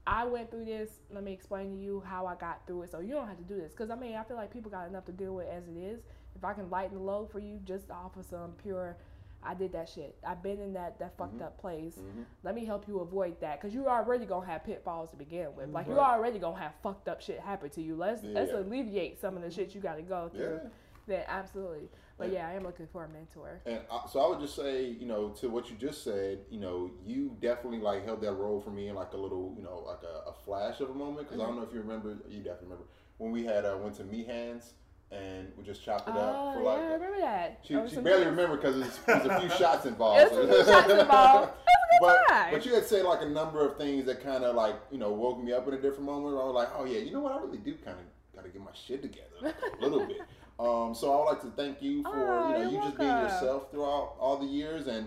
I went through this. Let me explain to you how I got through it, so you don't have to do this. Because I mean, I feel like people got enough to deal with as it is. If I can lighten the load for you, just offer some pure. I did that shit. I've been in that that fucked up place. Mhm. Let me help you avoid that, because you're already gonna have pitfalls to begin with. Like you're already gonna have fucked up shit happen to you. Let's let's alleviate some of the shit you got to go through. Yeah. Then absolutely. But yeah, I am looking for a mentor. And I, so I would just say, you know, to what you just said, you know, you definitely like held that role for me in like a little, you know, like a, a flash of a moment. Because I don't know if you remember, you definitely remember when we had uh, went to Me Hands and we just chopped it up Oh for yeah, like. I remember that. She, she barely remembered because there's, <laughs> there's a few shots involved. There's some good shots involved. A but, time. but you had said like a number of things that kind of like you know woke me up in a different moment. Where I was like, oh yeah, you know what? I really do kind of got to get my shit together like, a little bit. <laughs> Um, so I would like to thank you for Oh, you know you're just being yourself throughout all the years and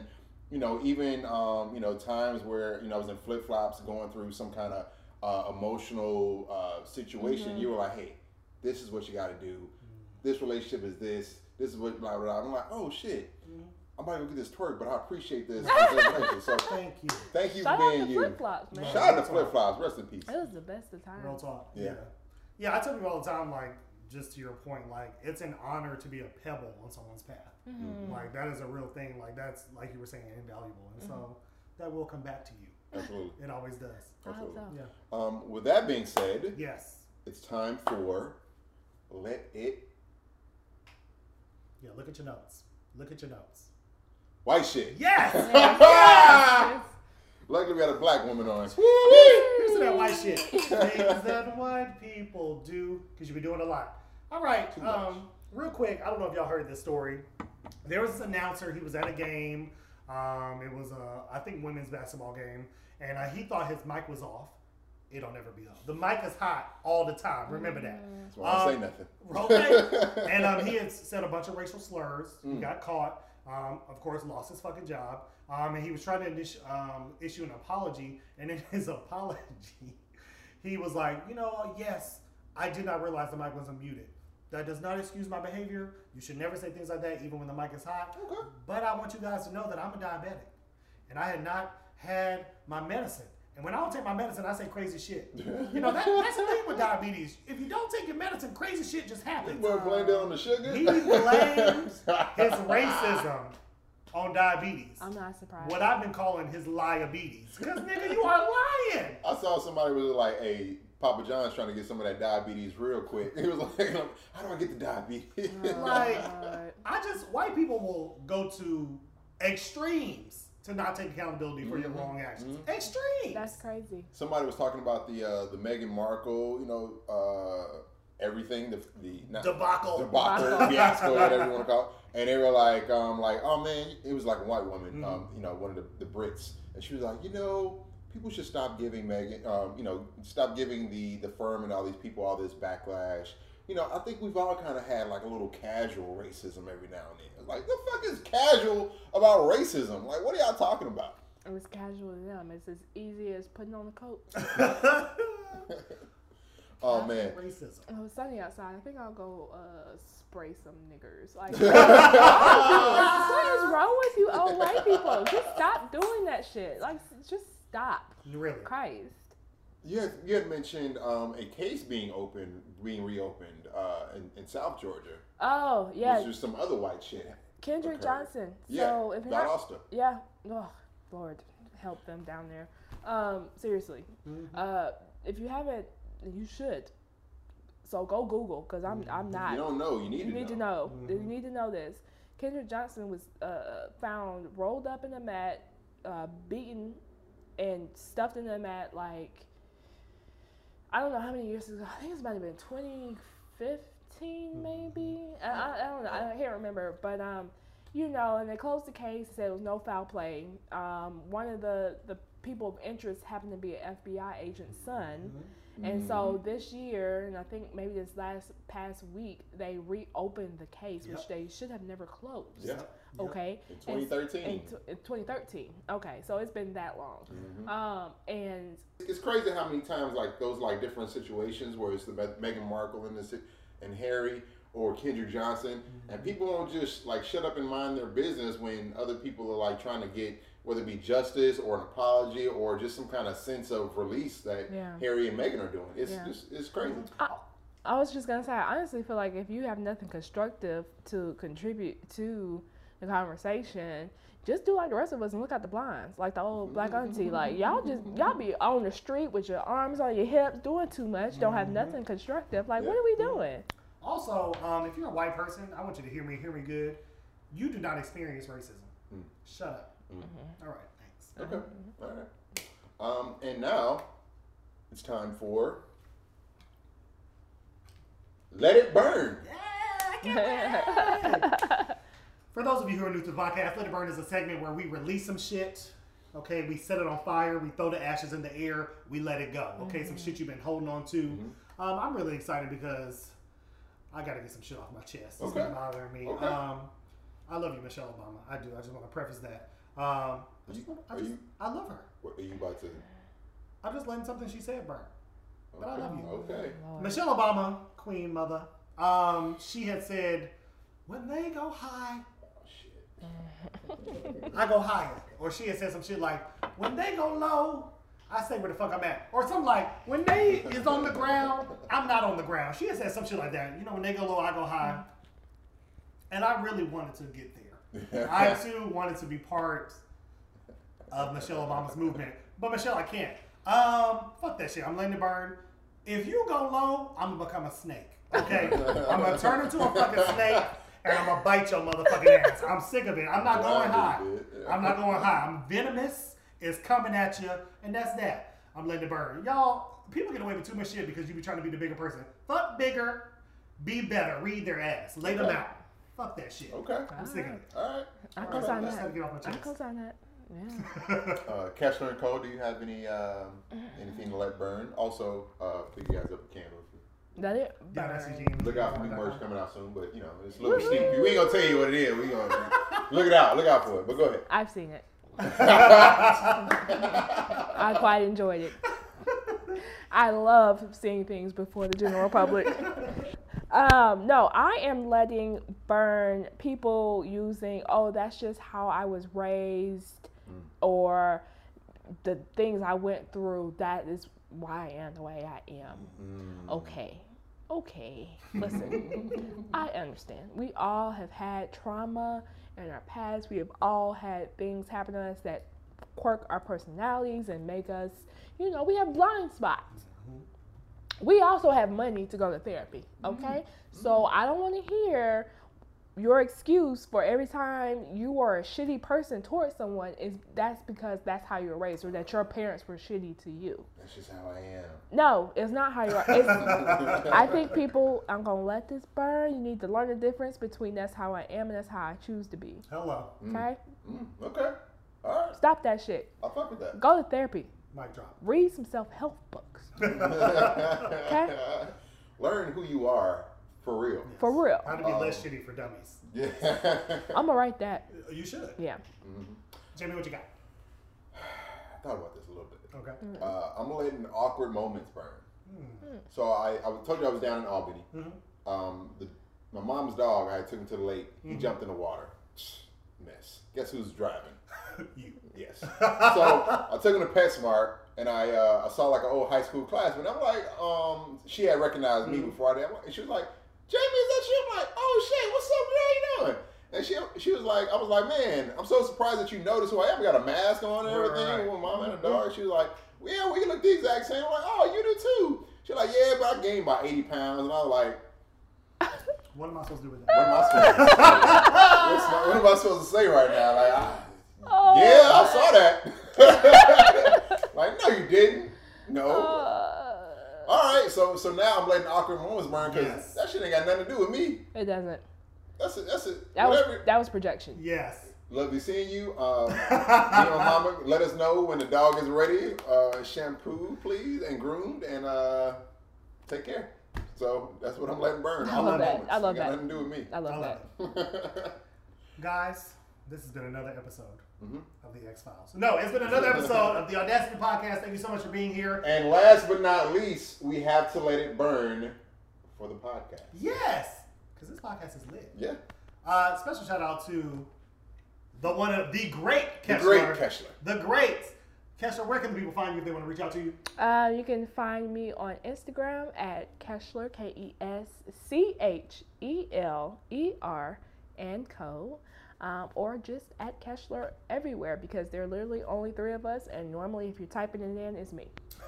you know even um, you know times where you know I was in flip flops going through some kind of uh, emotional uh, situation. Mm-hmm. You were like, hey, this is what you got to do. This relationship is this. This is what blah blah. blah. I'm like, oh shit. I'm about to get this twerk, but I appreciate this. <laughs> this so Thank you. thank you Shout for out being to you. flip flops, man. Shout out to flip flops. Rest in peace. It was the best of times. Real talk. Yeah. Yeah. Yeah, I tell people all the time, like, just to your point, like, it's an honor to be a pebble on someone's path. Mm-hmm. Like, that is a real thing. Like, that's, like you were saying, invaluable. And so that will come back to you. Absolutely. It always does. I hope so. Yeah. Um, with that being said, Yes. it's time for let it Yeah, look at your notes. Look at your notes. white shit. Yes! <laughs> Yes. Luckily, we had a black woman on. Here's to that white shit. <laughs> Things that white people do, because you be doing a lot. All right. Too much. Um, real quick, I don't know if y'all heard this story. There was this announcer. He was at a game. Um, it was a, I think, women's basketball game, and uh, he thought his mic was off. It'll never be off. The mic is hot all the time. Remember that. That's why I don't Um, say nothing. Okay. <laughs> and um, he had said a bunch of racial slurs. He Mm. got caught. Um, of course, lost his fucking job. Um, and he was trying to initi- um, issue an apology. And in his <laughs> apology, he was like, you know, yes, I did not realize the mic was unmuted. That does not excuse my behavior. You should never say things like that, even when the mic is hot. Okay. But I want you guys to know that I'm a diabetic, and I had not had my medicine. And when I don't take my medicine, I say crazy shit. <laughs> You know, that, that's the thing with diabetes. If you don't take your medicine, crazy shit just happens. boy blamed it on the sugar. He blames <laughs> his racism on diabetes. I'm not surprised. What I've been calling his liabetes. Because, nigga, you are lying. I saw somebody was like, "Hey, Papa John's trying to get some of that diabetes real quick." <laughs> He was like, "How do I get the diabetes?" <laughs> Like, I just, white people will go to extremes to not take accountability for your wrong actions. Extremes. That's crazy. somebody was talking about the uh, the Meghan Markle, you know, uh, everything, the the not, Debacle. debacle, fiasco, whatever you want to <laughs> call it. And they were like, um, like, oh man, it was like a white woman, Mm-hmm. um, you know, one of the, the Brits, and she was like, you know, people should stop giving Meghan, um, you know, stop giving the the firm and all these people all this backlash. You know, I think we've all kind of had like a little casual racism every now and then. It's like, the fuck is casual about racism? Like, what are y'all talking about? It was casual to them. It's as easy as putting on a coat. <laughs> <laughs> Oh man. Racism. It was sunny outside. I think I'll go uh, spray some niggers. Like, <laughs> what is wrong with you, old white people? Just stop doing that shit. Like, just stop. Really? Christ. You had, you had mentioned um, a case being opened, being reopened uh, in, in South Georgia. Oh Yeah. yeah, Was some other white shit. Kendrick occurred. Johnson. Yeah. So if you're Valdosta. not, yeah, oh Lord, help them down there. Um, seriously, uh, if you haven't, you should. So go Google because I'm I'm not. You don't know. You need You to need to know. know. You need to know this. Kendrick Johnson was uh, found rolled up in a mat, uh, beaten, and stuffed in a mat like I don't know how many years ago. I think it's might have been 2015, maybe. I, I, I don't know. I can't remember. But um, you know, and they closed the case. Said it was no foul play. Um, one of the the people of interest happened to be an FBI agent's son. And so this year, and I think maybe this last past week, they reopened the case, which they should have never closed. Yeah. Okay. In 2013. In, tw- in 2013. Okay, so it's been that long. Mm-hmm. Um, and It's crazy how many times like those like different situations where it's the Meghan Markle in this, and Harry or Kendrick Johnson, and people don't just like shut up and mind their business when other people are like trying to get whether it be justice or an apology or just some kind of sense of release that Yeah. Harry and Meghan are doing. It's Yeah. just it's crazy. I was just gonna say, I honestly feel like if you have nothing constructive to contribute to the conversation, just do like the rest of us and look out the blinds, like the old black auntie. Like y'all just y'all be on the street with your arms on your hips, doing too much, don't have nothing constructive. Like what are we doing? Also, um, if you're a white person, I want you to hear me, hear me good. You do not experience racism. Mm. Shut up. Mm-hmm. All right, thanks. Okay. All right. Um, and now it's time for Let It Burn. <laughs> For those of you who are new to the podcast, Let It Burn is a segment where we release some shit. Okay, we set it on fire, we throw the ashes in the air, we let it go. Okay, some shit you've been holding on to. Um, I'm really excited because I got to get some shit off my chest. It's Okay. been bothering me. Okay. Um, I love you, Michelle Obama. I do. I just want to preface that. Um, I, just You- I, are just, you- I love her. What are you about to? I'm just letting something she said burn. But I love you. Okay. Michelle Obama, Queen Mother, um, she had said, when they go high, shit. I go higher. Or she had said some shit like, when they go low, I say where the fuck I'm at. Or something like, when they is on the ground, I'm not on the ground. She had said some shit like that. You know, when they go low, I go high. And I really wanted to get there. I <laughs> too wanted to be part of Michelle Obama's movement. But Michelle, I can't. Um, fuck that shit. I'm letting it burn. If you go low, I'm gonna become a snake. Okay? I'm gonna turn into a fucking snake and I'm gonna bite your motherfucking ass. I'm sick of it. I'm not going high. I'm not going high. I'm venomous. It's coming at you, and that's that. I'm letting it burn. Y'all, people get away with too much shit because you be trying to be the bigger person. Fuck bigger, be better. Read their ass. Lay them Okay. out. Fuck that shit. Okay. I'm sick of it. All right. I All can right. sign Let's that. have to get off my I chest. can sign that. Yeah. <laughs> Uh, Kescheler and Cole, do you have any um, anything to let burn? Also, uh, pick you guys up a candle. That it. Yeah, that's Burn. Look out for new merch coming out soon, but you know it's a little sneak. peek. We ain't gonna tell you what it is. We gonna <laughs> look it out. Look out for it. But go ahead. I've seen it. <laughs> I quite enjoyed it. I love seeing things before the general public. <laughs> Um, no, I am letting burn people using, oh, that's just how I was raised, or the things I went through. That is why I am the way I am. Mm. Okay. Okay. Listen, I understand. We all have had trauma in our past. We have all had things happen to us that quirk our personalities and make us, you know, we have blind spots. Mm-hmm. We also have money to go to therapy, okay? Mm-hmm. So I don't want to hear your excuse for every time you are a shitty person towards someone is that's because that's how you were raised or that your parents were shitty to you. That's just how I am. No, it's not how you are. It's, <laughs> I think people, I'm going to let this burn. You need to learn the difference between that's how I am and that's how I choose to be. Hello. Okay? Mm, okay. All right. Stop that shit. I'll fuck with that. Go to therapy. Mic drop. Read some self help books. <laughs> Okay? Learn who you are for real. For real. How to be Um, less shitty for dummies. Yeah. I'm going to write that. You should. Yeah. Jamie, what you got? <sighs> I thought about this a little bit. Okay. Uh, I'm letting awkward moments burn. Hmm. So I, I told you I was down in Albany. Mhm. Um, the, my mom's dog, I took him to the lake. He Mm-hmm. jumped in the water. <sniffs> Mess. Guess who's driving? <laughs> you. Yes. <laughs> so I took him to PetSmart, and I uh, I saw like an old high school classmate. I'm like, um, she had recognized me Mm-hmm. before I did, and she was like, Jamie, is that you? I'm like, oh shit, what's up? How you doing? And she she was like, I was like, man, I'm so surprised that you noticed who I am. I got a mask on and Right, everything. right. With mom and a dog. She was like, yeah, we look the exact same. I'm like, oh, you do too. She's like, yeah, but I gained about 80 pounds, and I was like. What am I supposed to do with that? What am I supposed to say? My- what am I supposed to say right now? Like, I, Oh, yeah, I saw that. <laughs> like, no, you didn't. No. uh, All right, so so now I'm letting awkward moments burn because Yes. that shit ain't got nothing to do with me. it doesn't. That's it. That's it. That was that was projection. Yes. Lovely seeing you. Um, <laughs> you know, mama, let us know when the dog is ready. Uh, shampoo, please, and groomed, and uh, take care. So that's what I'm letting burn. I All love that. moments. I love Ain't got that. Nothing to do with me. I love I that. love it. <laughs> Guys, this has been another episode Mhm. of the X Files. No, it's been another episode of the Audacity Podcast. Thank you so much for being here. And last but not least, we have to let it burn for the podcast. Yes, because this podcast is lit. Yeah. Uh, special shout out to the one of the great The great Kescheler. The great Kescheler. Where can the people find you if they want to reach out to you? Uh, you can find me on Instagram at Kescheler, K E S C H E L E R and Co. Um, or just at Kescheler everywhere because there are literally only three of us, and normally if you're typing it in, it's me. <laughs>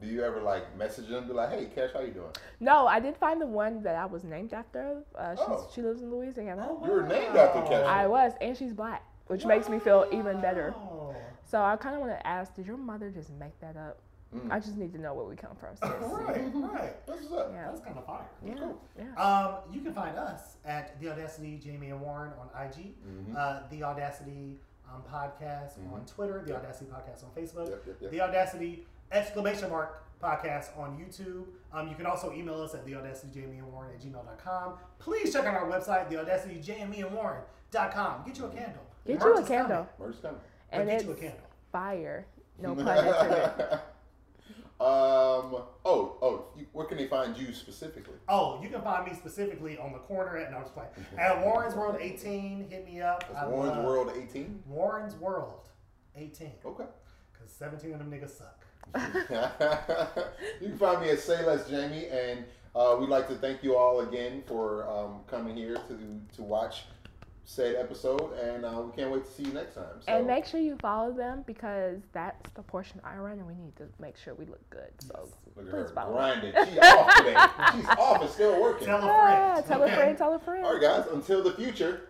Do you ever like message them? Be like, hey, Kesh, how you doing? no, I did find the one that I was named after. Uh, she's, Oh. She lives in Louisiana. You were named after Kescheler. I was, and she's black, which makes me feel even better. So I kind of want to ask, did your mother just make that up? Mm. I just need to know where we come from. sis. <laughs> Right, right. That's what's up. Yeah. That's kind of fire. Yeah, Cool. yeah. Um, you can find us at The Audacity Jamie and Warren on IG, Mhm. uh, The Audacity um, Podcast on Twitter, The Audacity Podcast on Facebook, Yep, yep, yep. The Audacity exclamation mark podcast on YouTube. Um, you can also email us at the audacity jamie and warren at gmail.com. Please check out our website, theaudacityjamieandwarren.com. Get you a candle. Get Merch you a candle. Where's coming? Coming, And get it's you a candle. fire. No <laughs> pun intended. <laughs> um. Oh. Oh. You, where can they find you specifically? Oh, you can find me specifically on the corner at, no, I'm just playing. At Warren's World 18. Hit me up. That's I Warren's love- World 18. Warren's World 18. Okay. Because 17 of them niggas suck. <laughs> you can find me at Say Less Jamie, and uh, we'd like to thank you all again for um, coming here to to watch said episode, and uh, we can't wait to see you next time. So, And make sure you follow them because that's the portion I run, and we need to make sure we look good. So look at please her follow. grinding. She's off today. She's off and still working. Tell a friend. tell okay? a friend, tell a friend. All right, guys. Until the future.